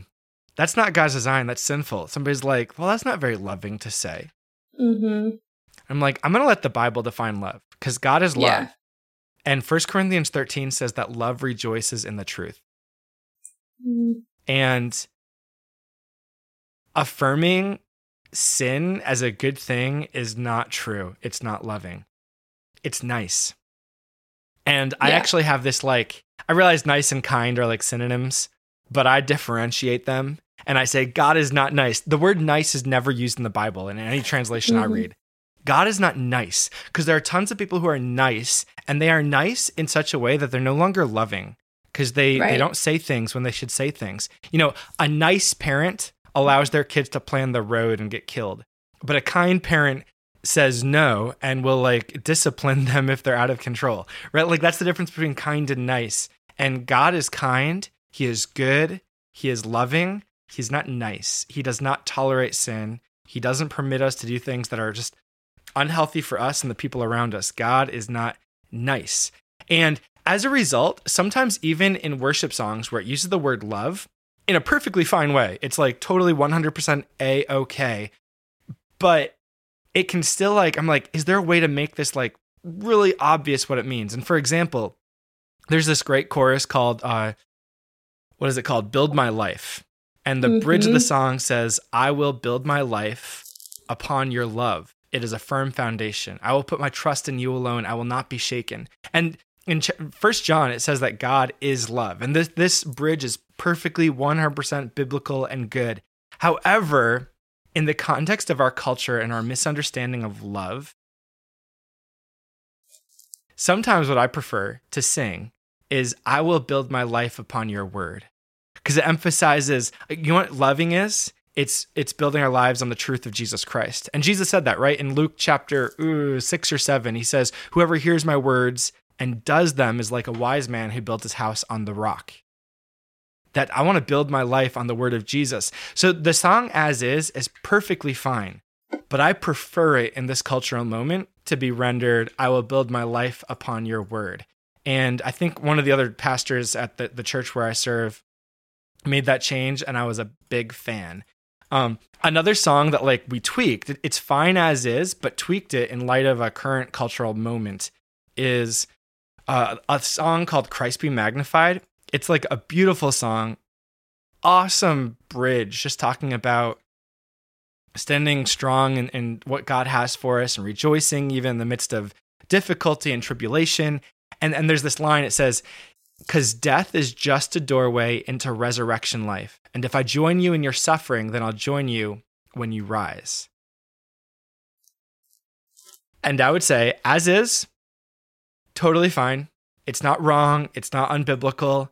that's not God's design, that's sinful. Somebody's like, well, that's not very loving to say. hmm I'm like, I'm gonna let the Bible define love because God is love. Yeah. And 1 Corinthians 13 says that love rejoices in the truth. Mm, And affirming sin as a good thing is not true. It's not loving. It's nice. And I actually have this like, I realize nice and kind are like synonyms, but I differentiate them and I say God is not nice. The word nice is never used in the Bible in any translation I Mhm. read. God is not nice because there are tons of people who are nice and they are nice in such a way that they're no longer loving because they, they don't say things when they should say things. You know, a nice parent allows their kids to plan the road and get killed, but a kind parent says no and will like discipline [LAUGHS] them if they're out of control, right? Like that's the difference between kind and nice. And God is kind, He is good, He is loving, He's not nice. He does not tolerate sin. He doesn't permit us to do things that are just unhealthy for us and the people around us. God is not nice. And as a result, sometimes even in worship songs where it uses the word love in a perfectly fine way, it's like totally 100% A OK. But it can still like, I'm like, is there a way to make this like really obvious what it means? And for example, there's this great chorus called, uh, what is it called? Build My Life. And the bridge of the Mhm. song says, I will build my life upon your love. It is a firm foundation. I will put my trust in you alone. I will not be shaken. And in First John, it says that God is love, and this this bridge is perfectly 100% biblical and good. However, in the context of our culture and our misunderstanding of love, sometimes what I prefer to sing is I will build my life upon your word. Because it emphasizes, you know what loving is? It's it's building our lives on the truth of Jesus Christ. And Jesus said that, right? In Luke chapter ooh, 6 or 7, he says, "Whoever hears my words and does them is like a wise man who built his house on the rock." That I want to build my life on the word of Jesus. So the song as is is perfectly fine. But I prefer it in this cultural moment to be rendered, I will build my life upon your word. And I think one of the other pastors at the, the church where I serve made that change, and I was a big fan. Um, another song that like we tweaked, it's fine as is, but tweaked it in light of a current cultural moment is uh, a song called Christ Be Magnified. It's like a beautiful song, awesome bridge, just talking about standing strong in, in what God has for us and rejoicing even in the midst of difficulty and tribulation. And, and there's this line, it says, because death is just a doorway into resurrection life. And if I join you in your suffering, then I'll join you when you rise. And I would say, as is, totally fine. It's not wrong. It's not unbiblical,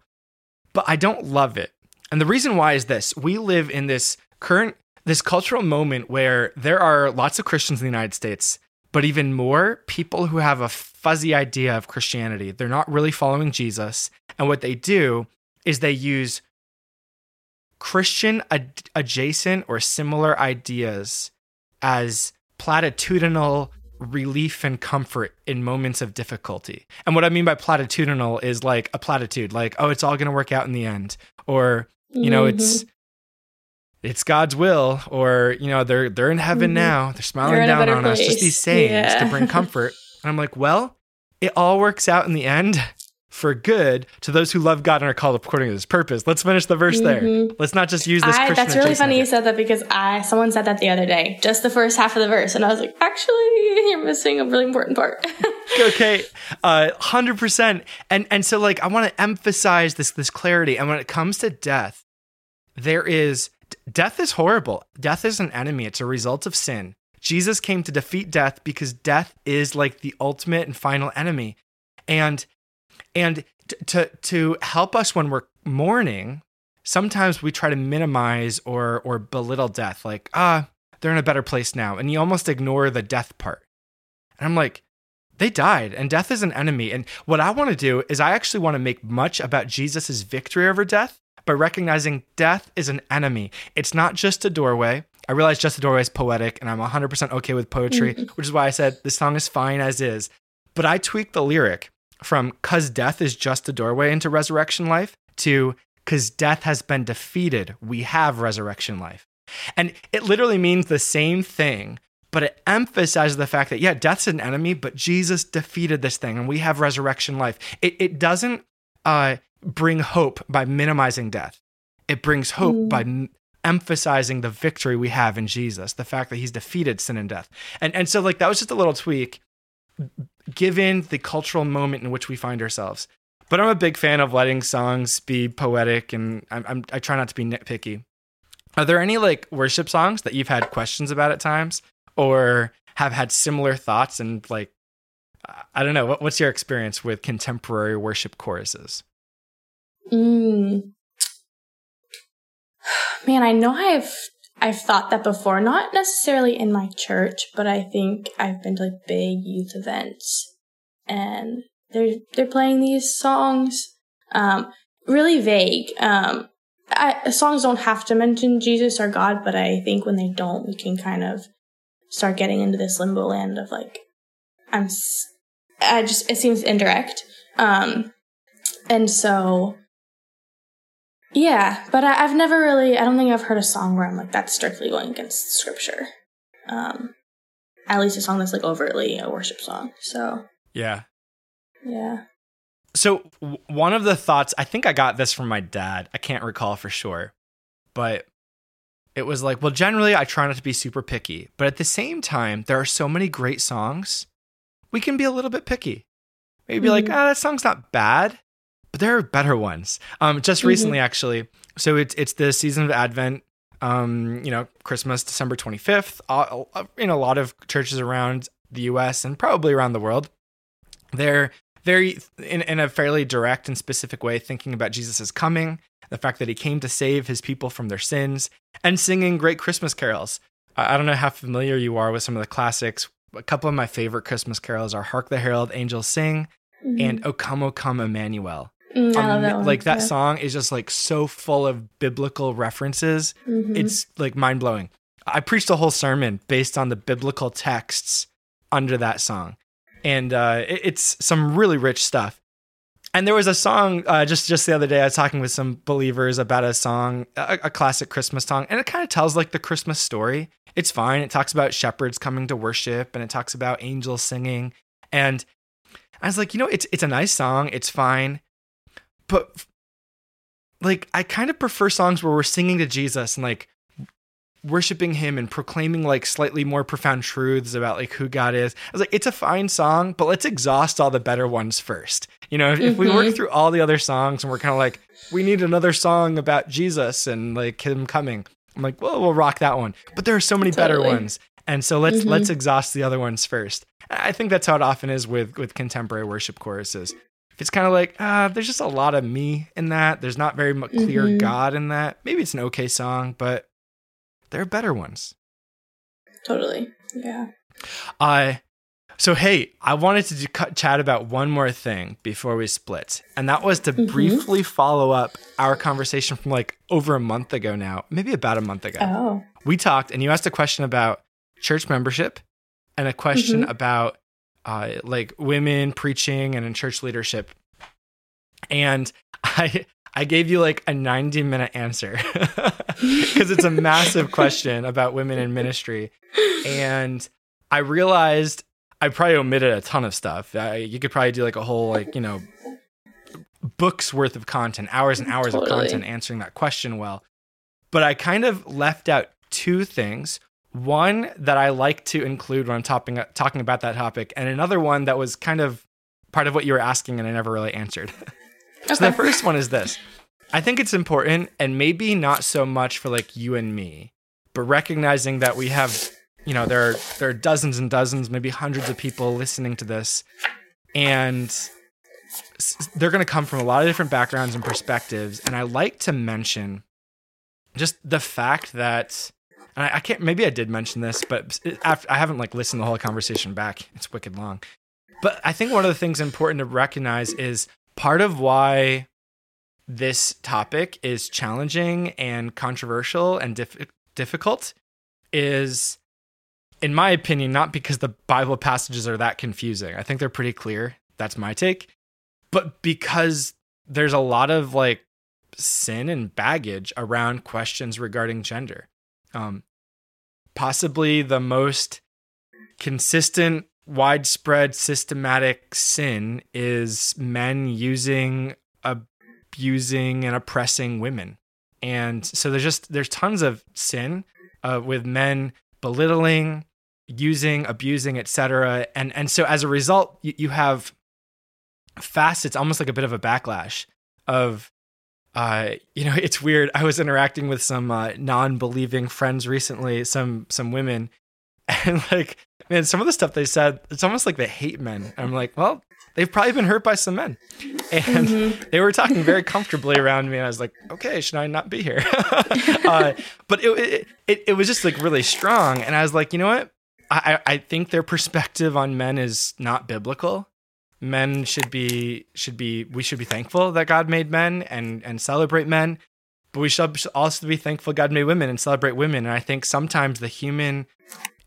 but I don't love it. And the reason why is this we live in this current, this cultural moment where there are lots of Christians in the United States, but even more people who have a fuzzy idea of Christianity. They're not really following Jesus. And what they do is they use Christian ad- adjacent or similar ideas as platitudinal relief and comfort in moments of difficulty. And what I mean by platitudinal is like a platitude, like, oh, it's all going to work out in the end. Or, you know, mm-hmm. it's it's God's will, or you know, they're they're in heaven mm-hmm. now. They're smiling they're down on place. us. Just these sayings yeah. to bring [LAUGHS] comfort. And I'm like, well, it all works out in the end [LAUGHS] for good to those who love God and are called according to his purpose. Let's finish the verse mm-hmm. there. Let's not just use this. I, that's really funny you said that because I someone said that the other day, just the first half of the verse, and I was like, actually, you're missing a really important part. [LAUGHS] okay, uh, hundred percent. And and so like I want to emphasize this this clarity. And when it comes to death, there is death is horrible. Death is an enemy. It's a result of sin. Jesus came to defeat death because death is like the ultimate and final enemy. And and to to help us when we're mourning, sometimes we try to minimize or or belittle death, like ah, they're in a better place now, and you almost ignore the death part. And I'm like, they died, and death is an enemy. And what I want to do is I actually want to make much about Jesus's victory over death by recognizing death is an enemy. It's not just a doorway. I realize just a doorway is poetic, and I'm 100% okay with poetry, mm-hmm. which is why I said this song is fine as is. But I tweaked the lyric from cuz death is just a doorway into resurrection life to cuz death has been defeated, we have resurrection life. And it literally means the same thing, but it emphasizes the fact that, yeah, death's an enemy, but Jesus defeated this thing and we have resurrection life. It, it doesn't uh, bring hope by minimizing death, it brings hope mm. by emphasizing the victory we have in Jesus, the fact that he's defeated sin and death. And, and so, like, that was just a little tweak given the cultural moment in which we find ourselves. But I'm a big fan of letting songs be poetic, and I'm, I'm, i try not to be nitpicky. Are there any like worship songs that you've had questions about at times, or have had similar thoughts? And like, I don't know, what, what's your experience with contemporary worship choruses? Mm. [SIGHS] Man, I know I've I've thought that before, not necessarily in my church, but I think I've been to like big youth events and they're they're playing these songs um really vague. Um I, songs don't have to mention Jesus or God, but I think when they don't, we can kind of start getting into this limbo land of like I'm I just it seems indirect. Um and so yeah, but I, have never really, I don't think I've heard a song where I'm like, that's strictly going against scripture. Um, at least a song that's like overtly a worship song. So, yeah. Yeah. So, w- one of the thoughts, I think I got this from my dad. I can't recall for sure, but it was like, well, generally, I try not to be super picky, but at the same time, there are so many great songs. We can be a little bit picky. Maybe mm-hmm. like, ah, oh, that song's not bad but there are better ones. Um, just mm-hmm. recently, actually. So it's it's the season of Advent. Um, you know, Christmas, December 25th, uh, in a lot of churches around the US and probably around the world, they're very, in, in a fairly direct and specific way, thinking about Jesus' coming, the fact that he came to save his people from their sins, and singing great Christmas carols. I don't know how familiar you are with some of the classics. A couple of my favorite Christmas carols are Hark the Herald Angels Sing mm-hmm. and O Come, O Come, Emmanuel. Mm, um, that like that yeah. song is just like so full of biblical references. Mm-hmm. It's like mind blowing. I preached a whole sermon based on the biblical texts under that song, and uh, it, it's some really rich stuff. And there was a song uh, just just the other day. I was talking with some believers about a song, a, a classic Christmas song, and it kind of tells like the Christmas story. It's fine. It talks about shepherds coming to worship, and it talks about angels singing. And I was like, you know, it's it's a nice song. It's fine but like I kind of prefer songs where we're singing to Jesus and like worshiping him and proclaiming like slightly more profound truths about like who God is. I was like, it's a fine song, but let's exhaust all the better ones first. You know, if, mm-hmm. if we work mm-hmm. through all the other songs and we're kind of like, we need another song about Jesus and like him coming. I'm like, well, we'll rock that one. But there are so many totally. better ones. And so let's mm-hmm. let's exhaust the other ones first. I think that's how it often is with with contemporary worship choruses if it's kind of like uh, there's just a lot of me in that there's not very much clear mm-hmm. god in that maybe it's an okay song but there are better ones totally yeah uh so hey i wanted to chat about one more thing before we split and that was to mm-hmm. briefly follow up our conversation from like over a month ago now maybe about a month ago oh. we talked and you asked a question about church membership and a question mm-hmm. about uh, like women preaching and in church leadership. And [LAUGHS] I I gave you like a 90 minute answer [LAUGHS] because it's a massive question about women in ministry. And I realized I probably omitted a ton of stuff. Uh, you could probably do like a whole like, you know, books worth of content, hours and hours totally. of content answering that question well. But I kind of left out two things. One that I like to include when I'm talking talking about that topic, and another one that was kind of part of what you were asking and I never really answered. [LAUGHS] Okay. the first one is this. I think it's important and maybe not so much for like you and me, but recognizing that we have, you know, there are there are dozens and dozens, maybe hundreds of people listening to this and they're going to come from a lot of different backgrounds and perspectives and I like to mention just the fact that and I, I, can't. Maybe I did mention this, but after, I haven't like listened the whole conversation back. It's wicked long. But I think one of the things important to recognize is part of why this topic is challenging and controversial and diff- difficult is in my opinion not because the bible passages are that confusing i think they're pretty clear that's my take but because there's a lot of like sin and baggage around questions regarding gender um, possibly the most consistent, widespread, systematic sin is men using, abusing, and oppressing women. And so there's just there's tons of sin uh, with men belittling, using, abusing, etc. And and so as a result, you, you have facets, almost like a bit of a backlash of uh, you know, [LAUGHS] it's weird. I was interacting with some uh, non-believing friends recently, some some women, [LAUGHS] and like, man, some of the stuff they said, it's almost like they hate men. I'm like, well, they've probably been hurt by some men, [LAUGHS] and mm-hmm. they were talking very comfortably around me. And I was like, okay, should I not be here? uh, but it, it it was just like really strong, and I was like, you know what? I I think their perspective on men is not biblical men should be should be we should be thankful that God made men and and celebrate men, but we should also be thankful God made women and celebrate women. And I think sometimes the human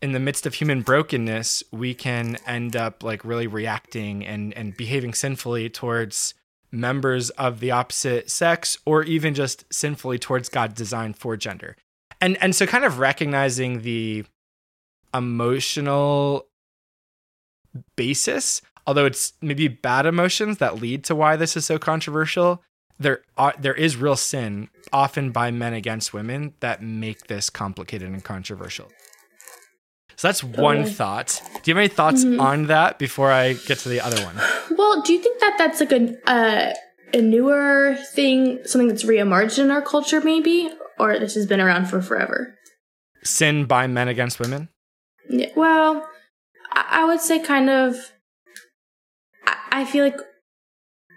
in the midst of human brokenness, we can end up like really reacting and and behaving sinfully towards members of the opposite sex or even just sinfully towards God's design for gender. And and so kind of recognizing the emotional basis although it's maybe bad emotions that lead to why this is so controversial, there are there is real sin often by men against women that make this complicated and controversial. So that's one thought. Do you have any thoughts mm-hmm. on that before I get to the other one? Well, do you think that that's like a uh, a newer thing, something that's reemerged in our culture, maybe, or this has been around for forever? Sin by men against women? Yeah, well, I would say kind of. I, feel like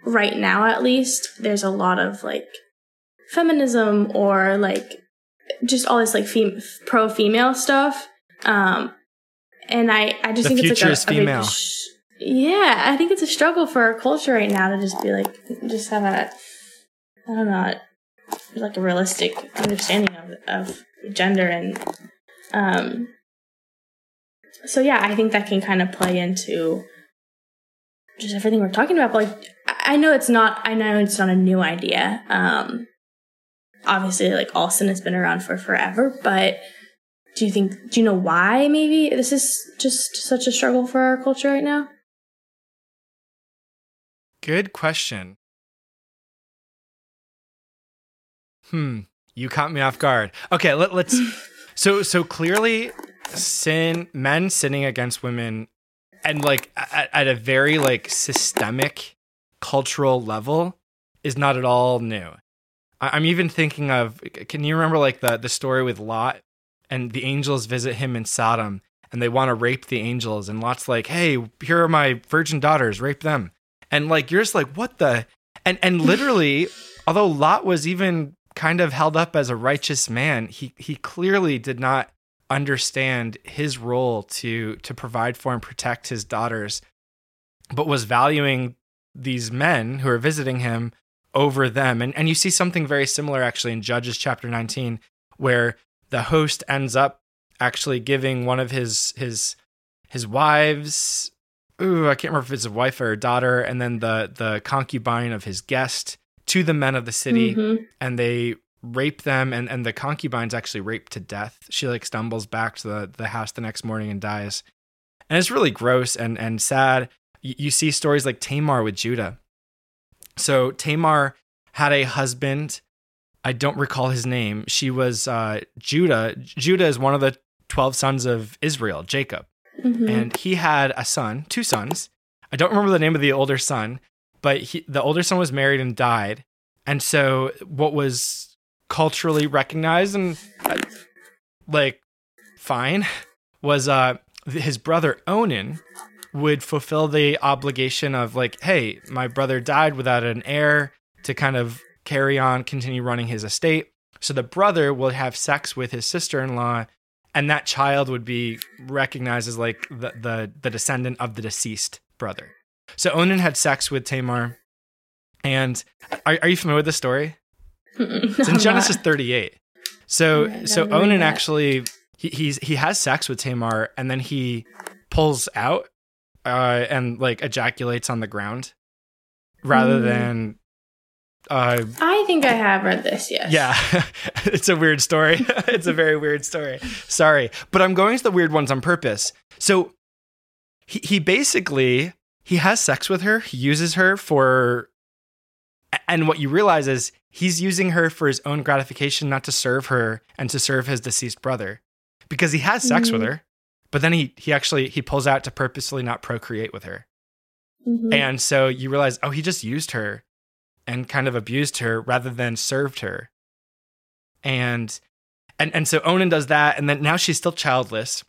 right now, at least, there's a lot of like feminism or like just all this like fem- pro female stuff. Um, and I, I just The think it's like a, a big sh- yeah, I think it's a struggle for our culture right now to just be like, just have a, I don't know, like a realistic understanding of, of gender and, um, so yeah, I think that can kind of play into just everything we're talking about. But like, I know it's not, I know it's not a new idea. Um, obviously, like all sin has been around for forever, but do you think, do you know why maybe this is just such a struggle for our culture right now? Good question. Hmm. You caught me off guard. Okay, let, let's. [LAUGHS] So so clearly, sin men sinning against women, and like at, at a very like systemic cultural level, is not at all new. I, I'm even thinking of. Can you remember like the the story with Lot, and the angels visit him in Sodom, and they want to rape the angels, and Lot's like, "Hey, here are my virgin daughters, rape them." and like you're just like what the and and [LAUGHS] literally although lot was even kind of held up as a righteous man he he clearly did not understand his role to to provide for and protect his daughters but was valuing these men who are visiting him over them and and you see something very similar actually in judges chapter 19 where the host ends up actually giving one of his his his wives ooh, I can't remember if it's a wife or a daughter, and then the the concubine of his guest to the men of the city, Mhm. and they rape them, and and the concubine's actually raped to death. She like stumbles back to the the house the next morning and dies, and it's really gross and and sad. You, you see stories like Tamar with Judah. So Tamar had a husband. I don't recall his name. She was uh, Judah. Judah is one of the twelve sons of Israel, Jacob Mhm. and he had a son, two sons. I don't remember the name of the older son, but he, the older son was married and died. And so, what was culturally recognized and like fine was uh his brother Onan would fulfill the obligation of like, hey, my brother died without an heir to kind of carry on, continue running his estate. So the brother will have sex with his sister-in-law and that child would be recognized as like the the, the descendant of the deceased brother. So Onan had sex with Tamar, and are, are you familiar with the story? Mm-mm. [LAUGHS] It's in Genesis not. 38. So so Onan actually he he's he has sex with Tamar, and then he pulls out uh, and like ejaculates on the ground rather Mm. than uh, I think I have read this, yes. yeah, [LAUGHS] it's a weird story. [LAUGHS] it's a very weird story. Sorry, but I'm going to the weird ones on purpose. So he he basically he has sex with her. He uses her for, and what you realize is he's using her for his own gratification, not to serve her and to serve his deceased brother, because he has sex with Mhm. her, but then he he actually he pulls out to purposely not procreate with her. Mhm. And so you realize, oh, he just used her and kind of abused her rather than served her. And and and so Onan does that, and then now she's still childless.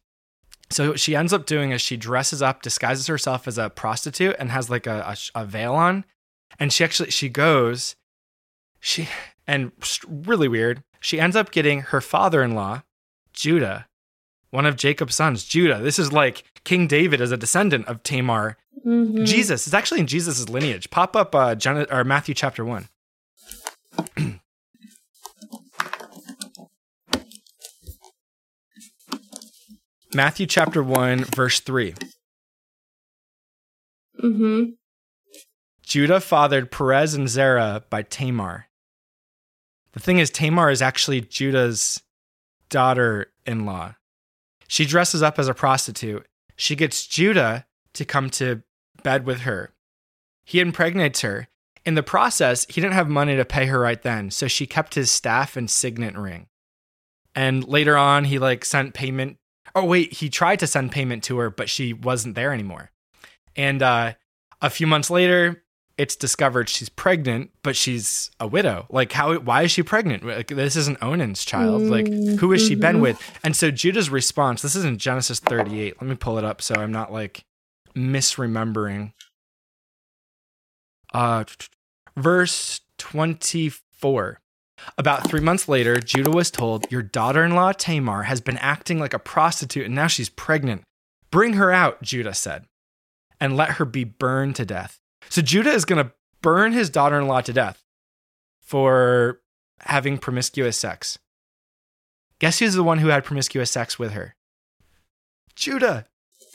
So what she ends up doing is she dresses up, disguises herself as a prostitute, and has like a, a, a veil on. And she actually she goes, she and really weird. She ends up getting her father-in-law, Judah, one of Jacob's sons, Judah. This is like King David is a descendant of Tamar Mhm. Jesus. It's actually in Jesus' lineage. Pop up uh, Gen- or Matthew chapter 1. [CLEARS THROAT] Matthew chapter 1, verse 3. Mhm. Judah fathered Perez and Zerah by Tamar. The thing is, Tamar is actually Judah's daughter in law. She dresses up as a prostitute. She gets Judah to come to bed with her. He impregnates her. In the process, he didn't have money to pay her right then, so she kept his staff and signet ring. And later on, he like sent payment. Oh wait, he tried to send payment to her, but she wasn't there anymore. And uh, a few months later, it's discovered she's pregnant, but she's a widow. Like, how? Why is she pregnant? Like, this isn't Onan's child. Like, who has she been with? And so Judah's response. This is in Genesis 38. Let me pull it up so I'm not like misremembering. Uh, verse 24. About three months later, Judah was told, Your daughter in law Tamar has been acting like a prostitute and now she's pregnant. Bring her out, Judah said, and let her be burned to death. So Judah is going to burn his daughter in law to death for having promiscuous sex. Guess who's the one who had promiscuous sex with her? Judah.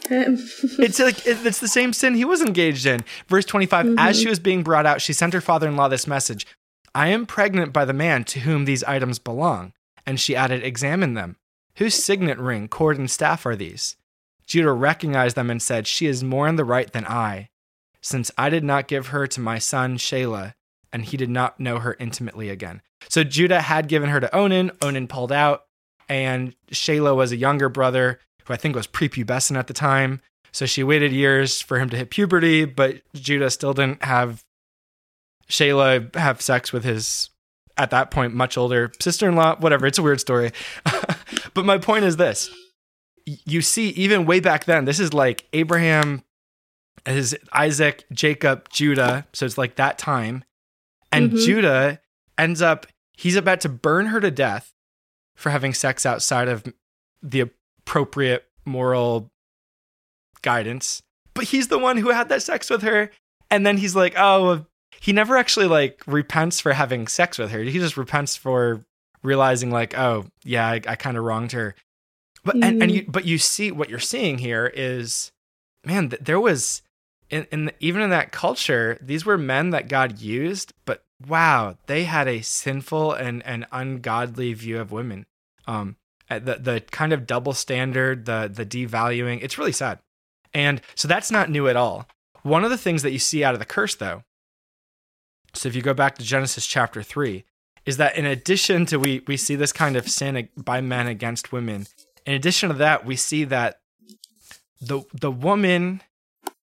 [LAUGHS] it's like it's the same sin he was engaged in. Verse 25 mm-hmm. As she was being brought out, she sent her father in law this message I am pregnant by the man to whom these items belong. And she added, Examine them. Whose signet ring, cord, and staff are these? Judah recognized them and said, She is more in the right than I since I did not give her to my son Shelah, and he did not know her intimately again. So Judah had given her to Onan. Onan pulled out, and Shelah was a younger brother who I think was prepubescent at the time. So she waited years for him to hit puberty, but Judah still didn't have Shelah have sex with his, at that point, much older sister in law. Whatever. It's a weird story. [LAUGHS] but my point is this you see, even way back then, this is like Abraham is Isaac, Jacob, Judah. So it's like that time. And mm-hmm. Judah ends up, he's about to burn her to death for having sex outside of the appropriate moral guidance. But he's the one who had that sex with her. And then he's like, oh, he never actually like repents for having sex with her. He just repents for realizing like, oh, yeah, I, I kind of wronged her. But mm-hmm. and, and you but you see what you're seeing here is man, there was in, in even in that culture, these were men that God used, but wow, they had a sinful and, and ungodly view of women. Um, the the kind of double standard, the the devaluing, it's really sad. And so that's not new at all. One of the things that you see out of the curse, though, so if you go back to Genesis chapter three, is that in addition to we we see this kind of sin by men against women, in addition to that, we see that the the woman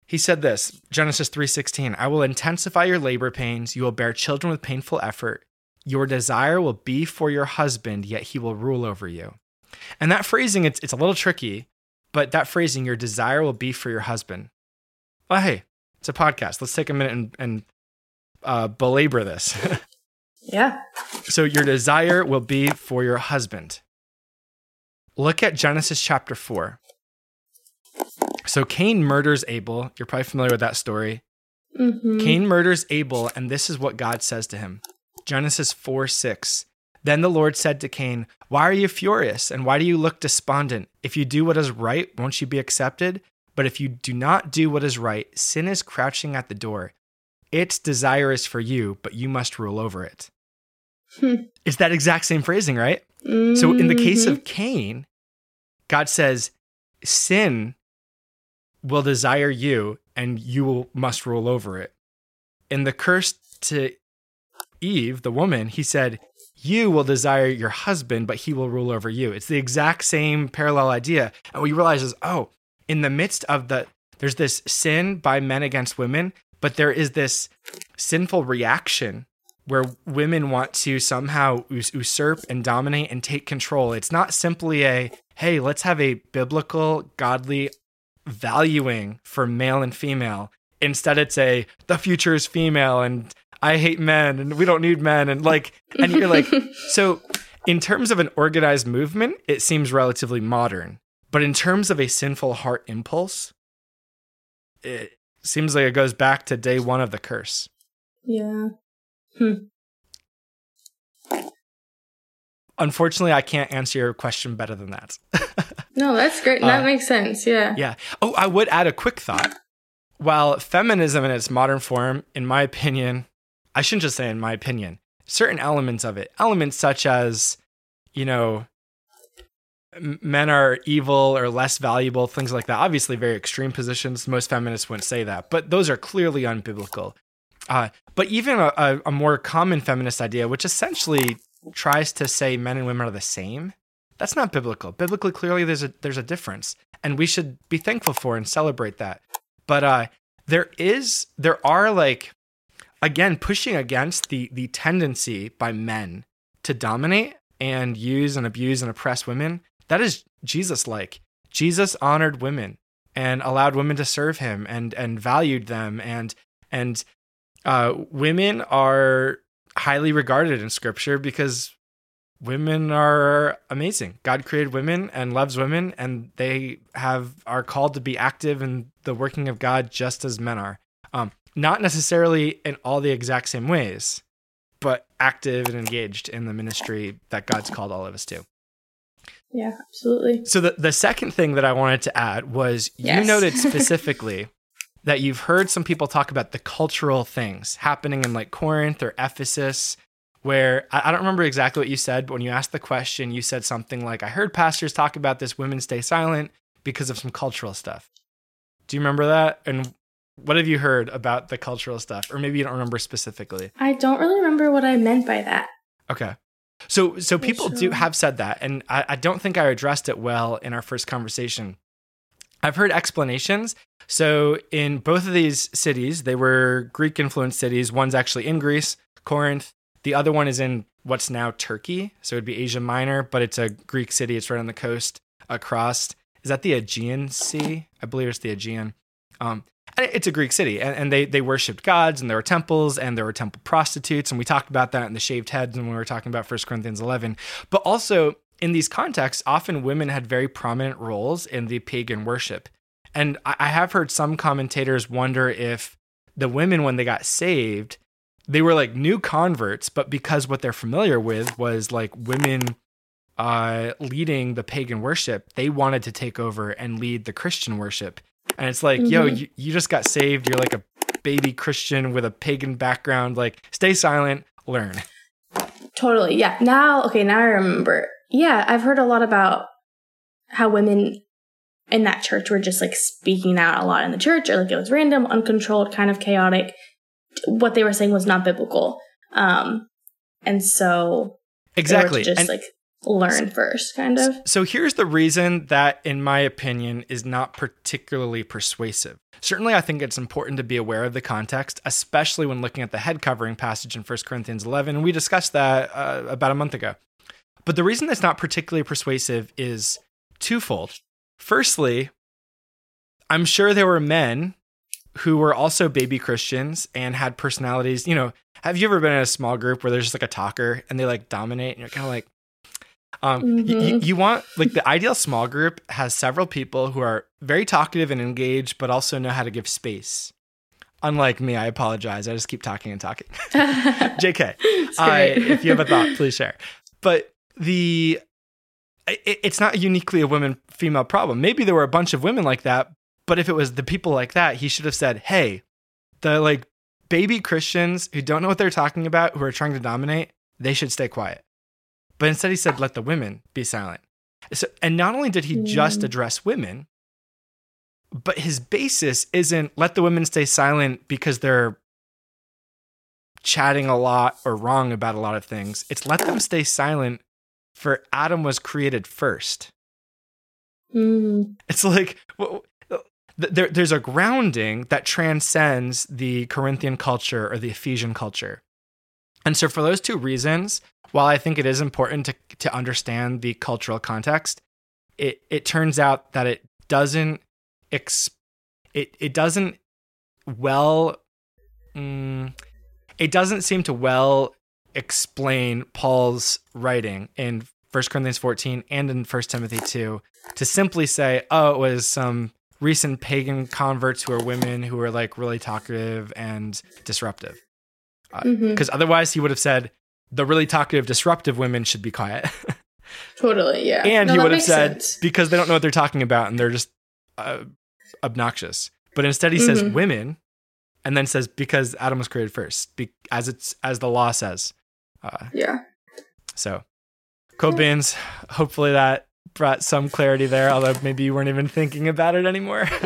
he said this, Genesis 3:16, I will intensify your labor pains, you will bear children with painful effort. Your desire will be for your husband, yet he will rule over you. And that phrasing it's it's a little tricky, but that phrasing your desire will be for your husband. Well, hey, it's a podcast. Let's take a minute and, and uh, belabor this. [LAUGHS] yeah. So your desire will be for your husband. Look at Genesis chapter 4. So Cain murders Abel. You're probably familiar with that story. Mm-hmm. Cain murders Abel, and this is what God says to him Genesis 4 6. Then the Lord said to Cain, Why are you furious, and why do you look despondent? If you do what is right, won't you be accepted? But if you do not do what is right, sin is crouching at the door. Its desire is for you, but you must rule over it. Hmm. It's that exact same phrasing, right? Mm-hmm. So in the case of mm-hmm. Cain, God says, Sin will desire you and you will, must rule over it. In the curse to Eve, the woman, he said, You will desire your husband, but he will rule over you. It's the exact same parallel idea. And what we realize is, oh, in the midst of the, there's this sin by men against women, but there is this sinful reaction where women want to somehow usurp and dominate and take control. It's not simply a, hey, let's have a biblical, godly valuing for male and female. Instead, it's a the future is female and I hate men and we don't need men and like and you're like [LAUGHS] so in terms of an organized movement, it seems relatively modern. But in terms of a sinful heart impulse, it seems like it goes back to day one of the curse. Yeah. Hmm. Unfortunately, I can't answer your question better than that. [LAUGHS] No, that's great. That uh, makes sense. Yeah. Yeah. Oh, I would add a quick thought. While feminism in its modern form, in my opinion, I shouldn't just say in my opinion, certain elements of it, elements such as, you know, men are evil or less valuable, things like that. Obviously, very extreme positions. Most feminists wouldn't say that, but those are clearly unbiblical. Uh, but even a, a, more common feminist idea, which essentially tries to say men and women are the same, that's not biblical. Biblically, clearly, there's a there's a difference, and we should be thankful for and celebrate that. But uh, there is there are like again pushing against the the tendency by men to dominate and use and abuse and oppress women. That is Jesus like. Jesus honored women and allowed women to serve him and and valued them and and uh, women are highly regarded in scripture because women are amazing. God created women and loves women and they have are called to be active in the working of God just as men are. Um, not necessarily in all the exact same ways, but active and engaged in the ministry that God's called all of us to. Yeah, absolutely. So the, the second thing that I wanted to add was Yes. you noted [LAUGHS] specifically that you've heard some people talk about the cultural things happening in like Corinth or Ephesus, where I, don't remember exactly what you said, but when you asked the question, you said something like, I heard pastors talk about this women stay silent because of some cultural stuff. Do you remember that? And what have you heard about the cultural stuff? Or maybe you don't remember specifically. I don't really remember what I meant by that. Okay. So so people do have said that, and I, I don't think I addressed it well in our first conversation. I've heard explanations. So in both of these cities, they were Greek influenced cities. One's actually in Greece, Corinth. The other one is in what's now Turkey. So it'd be Asia Minor, but it's a Greek city. It's right on the coast across. Is that the Aegean Sea? I believe it's the Aegean. Um, and it's a Greek city, and, and they they worshipped gods, and there were temples, and there were temple prostitutes, and we talked about that in the shaved heads when we were talking about 1 Corinthians 11. But also in these contexts, often women had very prominent roles in the pagan worship, and I, have heard some commentators wonder if the women, when they got saved, they were like new converts, but because what they're familiar with was like women uh, leading the pagan worship, they wanted to take over and lead the Christian worship. And it's like, yo, Mhm. you, you just got saved. You're like a baby Christian with a pagan background. Like, stay silent, learn. Totally. Yeah. Now, okay, now I remember. Yeah, I've heard a lot about how women in that church were just like speaking out a lot in the church, or like it was random, uncontrolled, kind of chaotic. What they were saying was not biblical. Um, and so Exactly. just And like learn first, kind of. so here's the reason that, in my opinion, is not particularly persuasive. Certainly, I think it's important to be aware of the context, especially when looking at the head covering passage in 1 Corinthians 11. And we discussed that uh, about a month ago. But the reason that's not particularly persuasive is twofold. Firstly, I'm sure there were men who were also baby Christians and had personalities. You know, have you ever been in a small group where there's just like a talker and they like dominate and you're kind of like, um, y- y- you want like the ideal small group has several people who are very talkative and engaged, but also know how to give space. Unlike me, I apologize. I just keep talking and talking. [LAUGHS] JK. I, if you have a thought, please share. But the it, it's not uniquely a women female problem. Maybe there were a bunch of women like that, but if it was the people like that, he should have said, "Hey, the like baby Christians who don't know what they're talking about, who are trying to dominate, they should stay quiet." But instead, he said, "Let the women be silent." So, and not only did he just Mm. address women, but his basis isn't let the women stay silent because they're chatting a lot or wrong about a lot of things. It's let them stay silent for Adam was created first. Mm, It's like there, there's a grounding that transcends the Corinthian culture or the Ephesian culture. And so, for those two reasons, while I think it is important to, to understand the cultural context, it, it turns out that it doesn't ex- it, it doesn't well mm, it doesn't seem to well explain Paul's writing in 1 Corinthians 14 and in 1 Timothy 2 to simply say, oh, it was some recent pagan converts who are women who are like really talkative and disruptive. Because otherwise, he would have said, the really talkative, disruptive women should be quiet. [LAUGHS] Totally. Yeah. and No, he would have said, sense. because they don't know what they're talking about and they're just uh, obnoxious. But instead, he says Mhm. women and then says, because Adam was created first, be- as it's as the law says. Uh, Yeah. so, cool beans. Hopefully that brought some clarity there, although maybe you weren't even thinking about it anymore. [LAUGHS] [LAUGHS]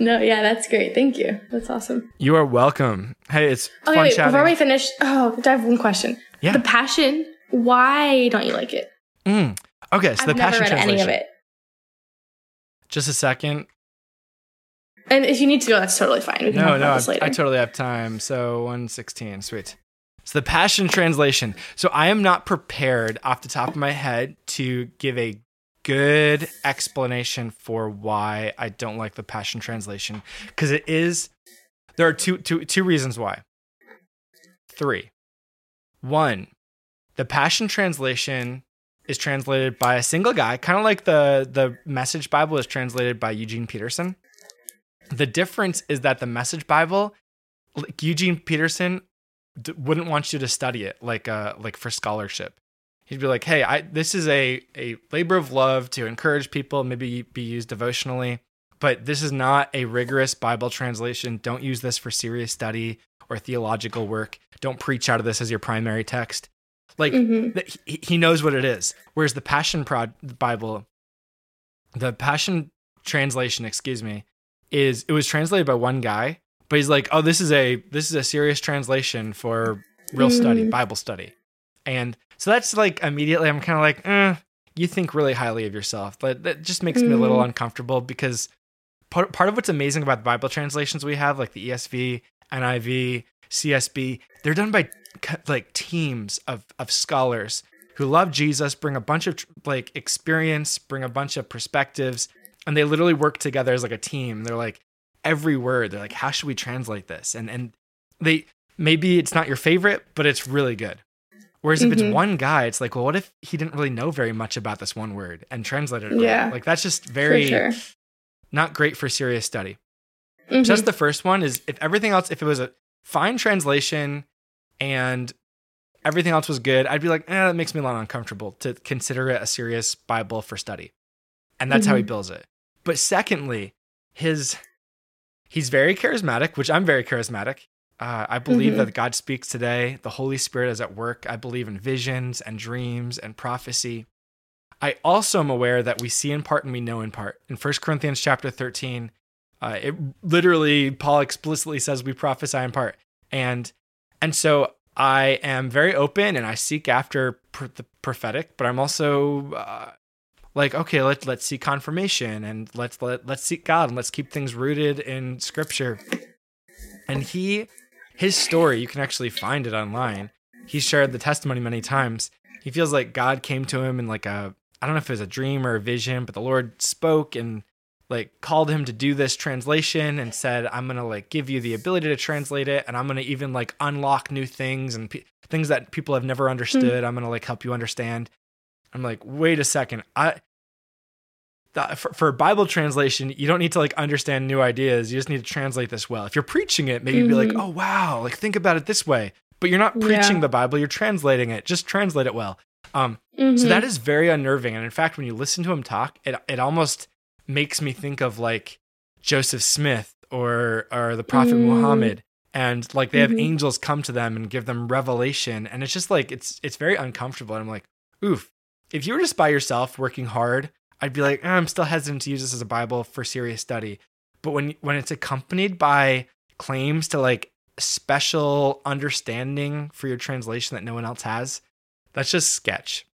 no, yeah, that's great. Thank you. That's awesome. you are welcome. Hey, it's Okay, fun wait, chatting. before we finish, oh, I have one question. Yeah. The Passion, why don't you like it? Mm. Okay, so I've the never Passion read Translation. any of it. Just a second. And if you need to go, that's totally fine. We can No, no, I. I totally have time. So 116, sweet. So the Passion Translation. So I am not prepared off the top of my head to give a good explanation for why I don't like the Passion Translation because it is there are two two two reasons why. Three. One, the Passion Translation is translated by a single guy, kind of like the the Message Bible is translated by Eugene Peterson. The difference is that the Message Bible, like Eugene Peterson, d- wouldn't want you to study it like uh like for scholarship. He'd be like, "Hey, I this is a a labor of love to encourage people, maybe be used devotionally, but this is not a rigorous Bible translation. Don't use this for serious study or theological work. Don't preach out of this as your primary text." Like Mhm. that he, knows what it is. Whereas the Passion Prod Bible, the Passion translation, excuse me, is it was translated by one guy, but he's like, oh, this is a this is a serious translation for real study, Mm. Bible study, and so that's like immediately I'm kind of like, eh, you think really highly of yourself, but that just makes me a little Mm. uncomfortable because part part of what's amazing about the Bible translations we have, like the ESV, NIV, CSB, they're done by like teams of of scholars who love Jesus, bring a bunch of like experience, bring a bunch of perspectives, and they literally work together as like a team. They're like every word. They're like, how should we translate this? And and they maybe it's not your favorite, but it's really good. Whereas if Mhm. it's one guy, it's like, well, what if he didn't really know very much about this one word and translated it? Yeah. like that's just very sure. not great for serious study. Mhm. Just the first one is if everything else, if it was a fine translation and everything else was good, I'd be like, eh, that makes me a lot uncomfortable to consider it a serious Bible for study. And that's how he Mhm. builds it. But secondly, his he's very charismatic, which I'm very charismatic. Uh, I believe Mhm. that God speaks today. The Holy Spirit is at work. I believe in visions and dreams and prophecy. I also am aware that we see in part and we know in part. In 1 Corinthians chapter 13, uh, it literally Paul explicitly says we prophesy in part, and and so I am very open and I seek after pr- the prophetic, but I'm also uh, like okay, let's let's seek confirmation and let's let let's seek God and let's keep things rooted in Scripture. And he, his story, you can actually find it online. He shared the testimony many times. He feels like God came to him in like a I don't know if it was a dream or a vision, but the Lord spoke and like called him to do this translation and said, "I'm gonna like give you the ability to translate it, and I'm gonna even like unlock new things and pe- things that people have never hmm. understood. I'm gonna like help you understand." I'm like, wait a second, I. That, for, for Bible translation, you don't need to like understand new ideas. You just need to translate this well. If you're preaching it, maybe be like, Mhm. "Oh wow, like think about it this way." But you're not Yeah. preaching the Bible; you're translating it. Just translate it well. Um, so Mhm. that is very unnerving. And in fact, when you listen to him talk, it it almost makes me think of like Joseph Smith or or the Prophet Mm. Muhammad. And like they have Mhm. angels come to them and give them revelation. And it's just like it's it's very uncomfortable. And I'm like, oof. If you were just by yourself working hard, I'd be like, "Eh, I'm still hesitant to use this as a Bible for serious study. But when when it's accompanied by claims to like special understanding for your translation that no one else has, that's just sketch.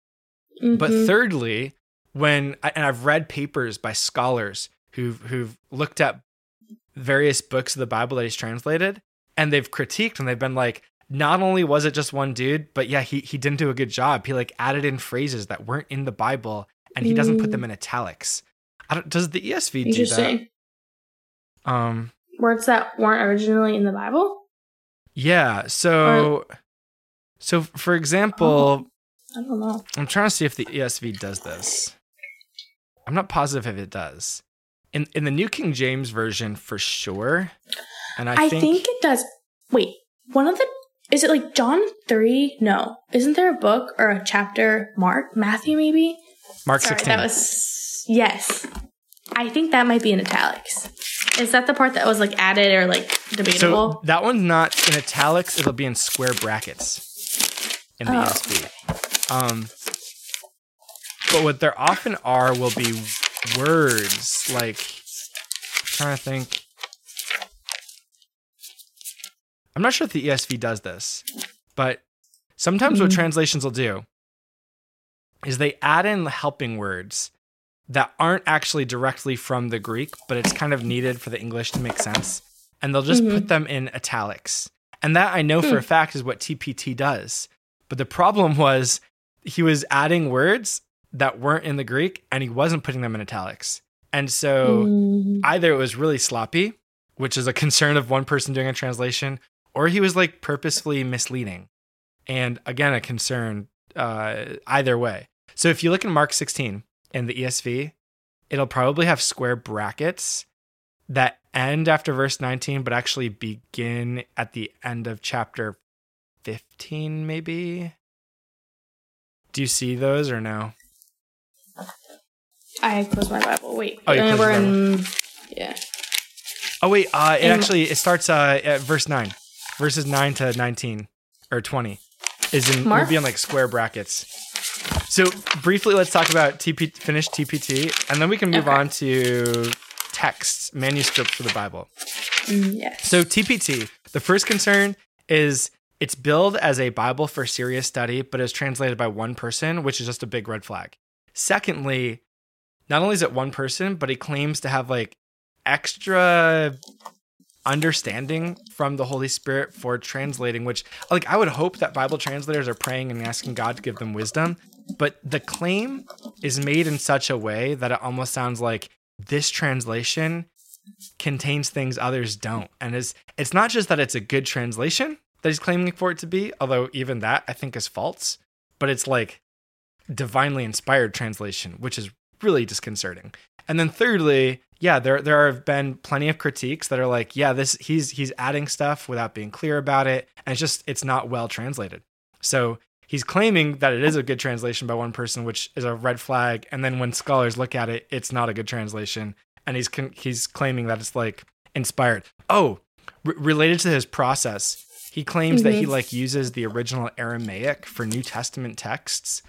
But Mhm. thirdly, when and I've read papers by scholars who've who've looked at various books of the Bible that he's translated, and they've critiqued and they've been like, not only was it just one dude, but yeah, he he didn't do a good job. He like added in phrases that weren't in the Bible, and he doesn't put them in italics. I don't, does the ESV do that? Interesting. Um, Words that weren't originally in the Bible? yeah. So, so for example, I don't know. I'm trying to see if the ESV does this. I'm not positive if it does. In in the New King James version for sure. And I, I, think, think, it does. Wait, one of the is it like John three? No, isn't there a book or a chapter? Mark, Matthew, maybe. Mark Sorry, 16. that was yes. I think that might be in italics. Is that the part that was like added or like debatable? so that one's not in italics, it'll be in square brackets in the Oh. ESV. Um but what there often are will be words like I'm trying to think I'm not sure if the ESV does this, but sometimes what Mhm. translations will do is they add in helping words that aren't actually directly from the Greek, but it's kind of needed for the English to make sense. And they'll just Mhm. put them in italics. And that I know for Hmm. a fact is what TPT does. But the problem [LAUGHS] was he was adding words that weren't in the Greek and he wasn't putting them in italics. And so Mm. either it was really sloppy, which is a concern of one person doing a translation, or he was like purposefully misleading. And again, a concern uh, either way. So if you look in Mark 16 in the ESV, it'll probably have square brackets that end after verse 19, but actually begin at the end of chapter 15, maybe. Do you see those or no? I closed my Bible. Wait. Oh, you we're in. Yeah. Oh wait, uh, it In- actually it starts uh, at verse nine, verses nine to nineteen or twenty is in Mark? will be in like square brackets. So briefly, let's talk about TP finish TPT, and then we can move Okay. on to texts, manuscripts for the Bible. Mm, yes. So TPT, the first concern is it's billed as a Bible for serious study, but is translated by one person, which is just a big red flag. Secondly, not only is it one person, but he claims to have like extra understanding from the Holy Spirit for translating, which like I would hope that Bible translators are praying and asking God to give them wisdom. But the claim is made in such a way that it almost sounds like this translation contains things others don't. And is it's not just that it's a good translation that he's claiming for it to be, although even that I think is false, but it's like divinely inspired translation, which is really disconcerting. And then thirdly, yeah, there there have been plenty of critiques that are like, yeah, this he's he's adding stuff without being clear about it, and it's just it's not well translated. So he's claiming that it is a good translation by one person, which is a red flag. And then when scholars look at it, it's not a good translation, and he's con- he's claiming that it's like inspired. Oh, r- related to his process, he claims that he Mhm. like uses the original Aramaic for New Testament texts.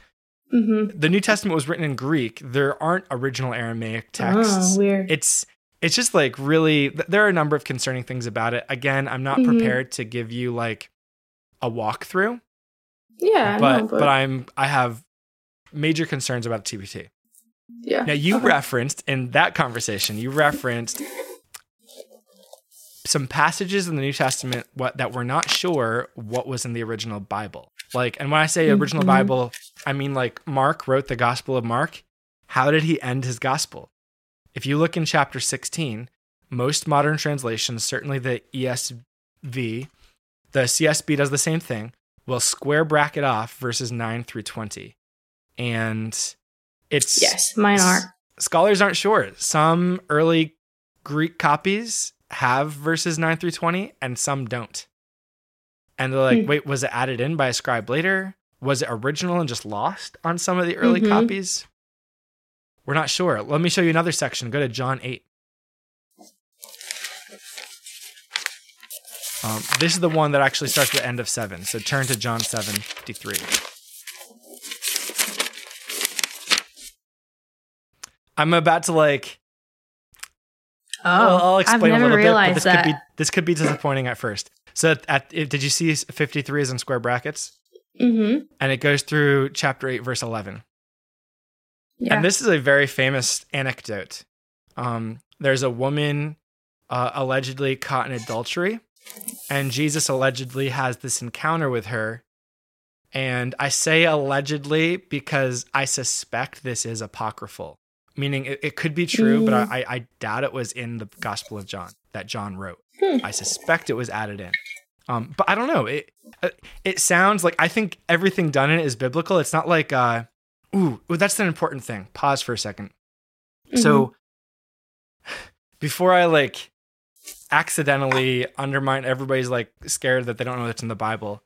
Mm-hmm. The New Testament was written in Greek. There aren't original Aramaic texts Oh, weird. it's it's just like really there are a number of concerning things about it again i'm not Mhm. prepared to give you like a walkthrough yeah. but, no, but i'm i have major concerns about TPT. yeah. now you Okay. referenced in that conversation you referenced some passages in the new testament what that we're not sure what was in the original bible like and when i say original Mhm. bible i mean like mark wrote the gospel of mark how did he end his gospel if you look in chapter 16 most modern translations certainly the esv the csb does the same thing will square bracket off verses 9 through 20 and it's Yes, mine are. scholars aren't sure. Some early Greek copies have verses 9 through 20 and some don't. And they're like, Hmm. wait, was it added in by a scribe later? Was it original and just lost on some of the early Mhm. copies? We're not sure. Let me show you another section. Go to John 8. Um, this is the one that actually starts at the end of 7. So turn to John 7 53. I'm about to like Oh, I'll, I'll explain I've a never little bit, but realized this that. could be this could be disappointing at first. So at, at did you see 53 is in square brackets? mm-hmm. And it goes through chapter 8 verse 11. Yeah. And this is a very famous anecdote. Um, there's a woman uh, allegedly caught in adultery, and Jesus allegedly has this encounter with her. And I say allegedly because I suspect this is apocryphal, meaning it, it could be true, but Mm. I, I doubt it was in the Gospel of John that John wrote. Hmm. I suspect it was added in. Um, but I don't know. It uh, it sounds like I think everything done in it is biblical. It's not like uh, ooh, ooh, that's an important thing. Pause for a 2nd So before I like accidentally undermine everybody's like scared that they don't know what's in the Bible,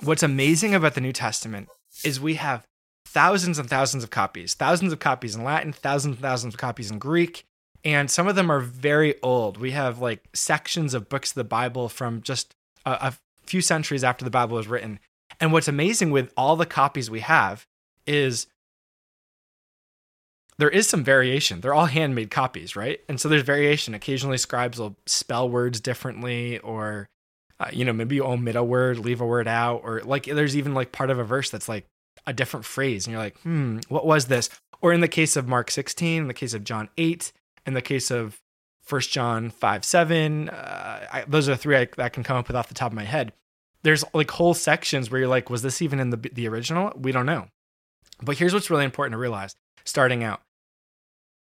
what's amazing about the New Testament is we have thousands and thousands of copies, thousands of copies in Latin, thousands and thousands of copies in Greek, and some of them are very old. We have like sections of books of the Bible from just a, a few centuries after the Bible was written. And what's amazing with all the copies we have is there is some variation. They're all handmade copies, right? And so there's variation. Occasionally, scribes will spell words differently, or uh, you know, maybe you omit a word, leave a word out, or like there's even like part of a verse that's like a different phrase, and you're like, hmm, what was this? Or in the case of Mark 16, in the case of John 8, in the case of First John 5 7, uh, I, those are the three I, I can come up with off the top of my head. There's like whole sections where you're like, was this even in the, the original? We don't know. But here's what's really important to realize starting out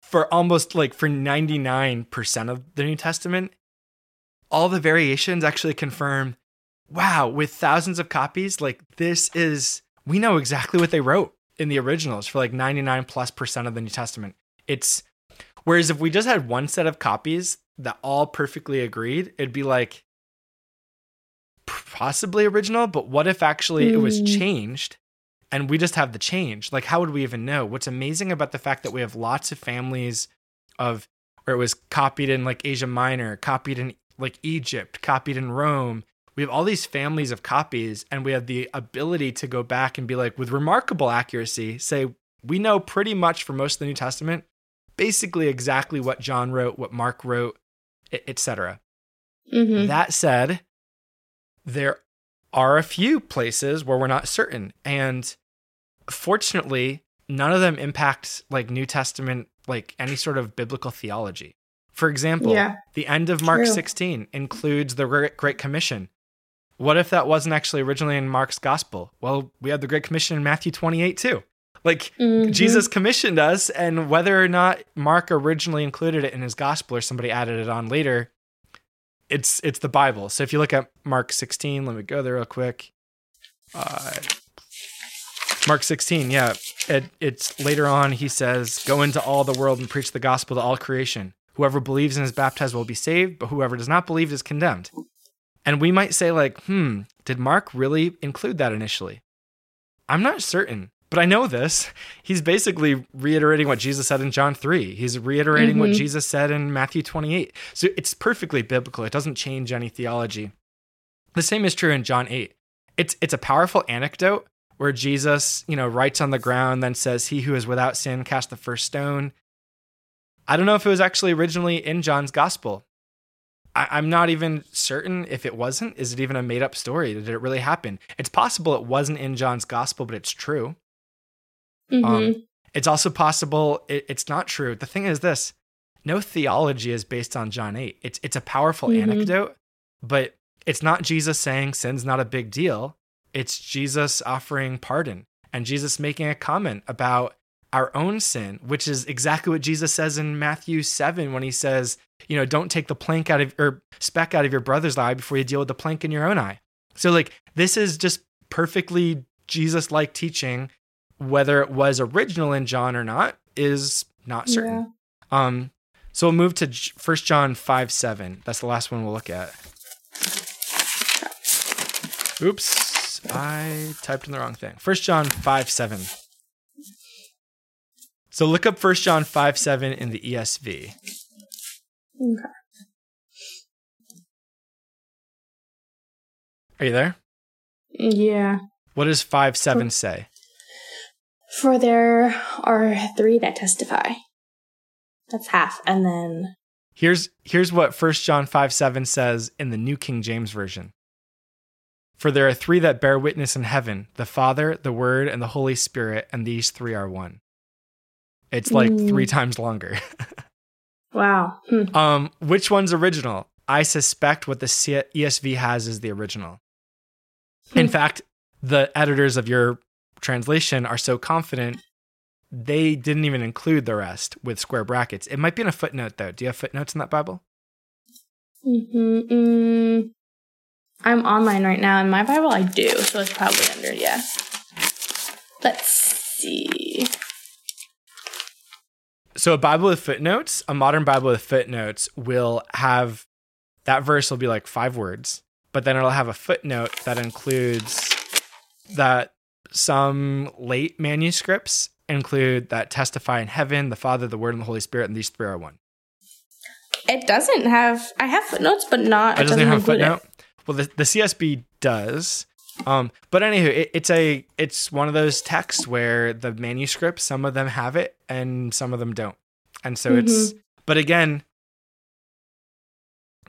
for almost like for 99% of the New Testament, all the variations actually confirm wow, with thousands of copies, like this is, we know exactly what they wrote in the originals for like 99 plus percent of the New Testament. It's, whereas if we just had one set of copies that all perfectly agreed, it'd be like possibly original, but what if actually mm. it was hmm. changed and we just have the change. Like, how would we even know? What's amazing about the fact that we have lots of families of where it was copied in like Asia Minor, copied in like Egypt, copied in Rome. We have all these families of copies, and we have the ability to go back and be like, with remarkable accuracy, say, we know pretty much for most of the New Testament, basically exactly what John wrote, what Mark wrote, etc. Mm-hmm. That said, there are a few places where we're not certain. And fortunately, none of them impact like New Testament, like any sort of biblical theology. For example, yeah, the end of Mark true. 16 includes the Great Commission. What if that wasn't actually originally in Mark's gospel? Well, we have the Great Commission in Matthew 28 too. Like mm-hmm. Jesus commissioned us, and whether or not Mark originally included it in his gospel or somebody added it on later, it's it's the Bible. So if you look at Mark 16, let me go there real quick. Uh, Mark 16, yeah, it, it's later on. He says, "Go into all the world and preach the gospel to all creation. Whoever believes and is baptized will be saved, but whoever does not believe is condemned." And we might say, like, hmm, did Mark really include that initially? I'm not certain but I know this. He's basically reiterating what Jesus said in John 3. He's reiterating mm-hmm. what Jesus said in Matthew 28. So it's perfectly biblical. It doesn't change any theology. The same is true in John 8. It's it's a powerful anecdote where Jesus, you know, writes on the ground, then says, He who is without sin cast the first stone. I don't know if it was actually originally in John's gospel. I, am not even certain if it wasn't. Is it even a made up story? Did it really happen? It's possible it wasn't in John's gospel, but it's true. Um, mm-hmm. Um, it's also possible it, it's not true. The thing is this no theology is based on John 8. It's, it's a powerful mm-hmm. anecdote, but it's not Jesus saying sin's not a big deal. It's Jesus offering pardon and Jesus making a comment about our own sin, which is exactly what Jesus says in Matthew 7 when he says, you know, don't take the plank out of or speck out of your brother's eye before you deal with the plank in your own eye. So like this is just perfectly Jesus like teaching whether it was original in John or not is not certain. Yeah. Um, so we'll move to First John 5 7. That's the last one we'll look at. Oops, I typed in the wrong thing. First John 5 7. So look up First John 5 7 in the ESV. Okay. Are you there? Yeah. What does 5 7 say? For there are three that testify. That's half. And then Here's here's what 1 John 5 7 says in the New King James Version. For there are three that bear witness in heaven the Father, the Word, and the Holy Spirit, and these three are one. It's like mm. three times longer. [LAUGHS] wow. Hmm. Um, which one's original? I suspect what the ESV has is the original. Hmm. In fact, the editors of your translation are so confident they didn't even include the rest with square brackets. It might be in a footnote though. Do you have footnotes in that Bible? Mm-hmm. Mm, I'm online right now in my Bible. I do, so it's probably under yes. Let's see. So a Bible with footnotes, a modern Bible with footnotes will have that verse will be like five words, but then it'll have a footnote that includes that some late manuscripts include that testify in heaven, the Father, the Word, and the Holy Spirit, and these three are one. It doesn't have. I have footnotes, but not. It, doesn't, doesn't have footnote. It. Well, the, the CSB does. Um, but anywho, it, it's a it's one of those texts where the manuscripts, some of them have it and some of them don't, and so mm-hmm. it's. But again,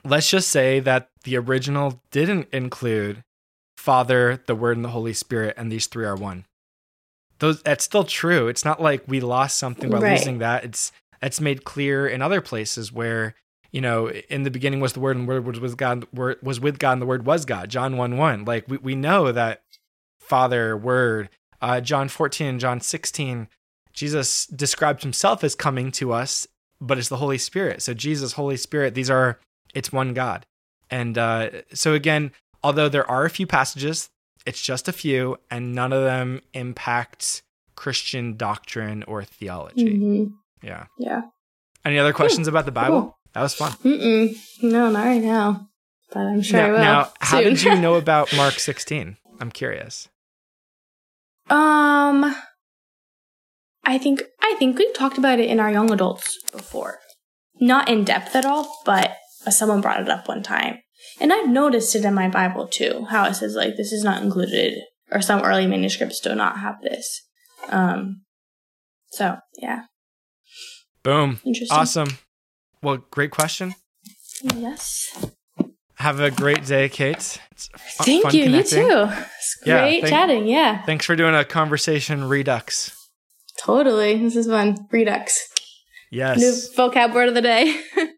let's just say that the original didn't include Father, the Word, and the Holy Spirit, and these three are one. those that's still true. It's not like we lost something by Right. losing that. It's it's made clear in other places where you know in the beginning was the word and the word was with God word was with God and the word was God. John one one. Like we we know that Father Word. Uh, John fourteen and John sixteen. Jesus described himself as coming to us, but it's the Holy Spirit. So Jesus, Holy Spirit, these are it's one God. And uh, so again, although there are a few passages, it's just a few, and none of them impact Christian doctrine or theology. hmm Yeah. Yeah. Any other questions about the Bible? Cool. That was fun. Mm-mm. No, not right now. But I'm sure I will. now, how did you know [LAUGHS] about Mark 16? I'm curious. Um, I think I think we've talked about it in our young adults before, not in depth at all, but someone brought it up one time, and I've noticed it in my Bible too. How it says like this is not included, or some early manuscripts do not have this. Um, so yeah, Boom. interesting. Awesome. Well, great question. Yes. Have a great day, Kate. Thank you. connecting. You too. It's Yeah, great thank- chatting. Yeah. Thanks for doing a conversation redux. Totally. This is fun. Redux. Yes. New vocab word of the day. [LAUGHS]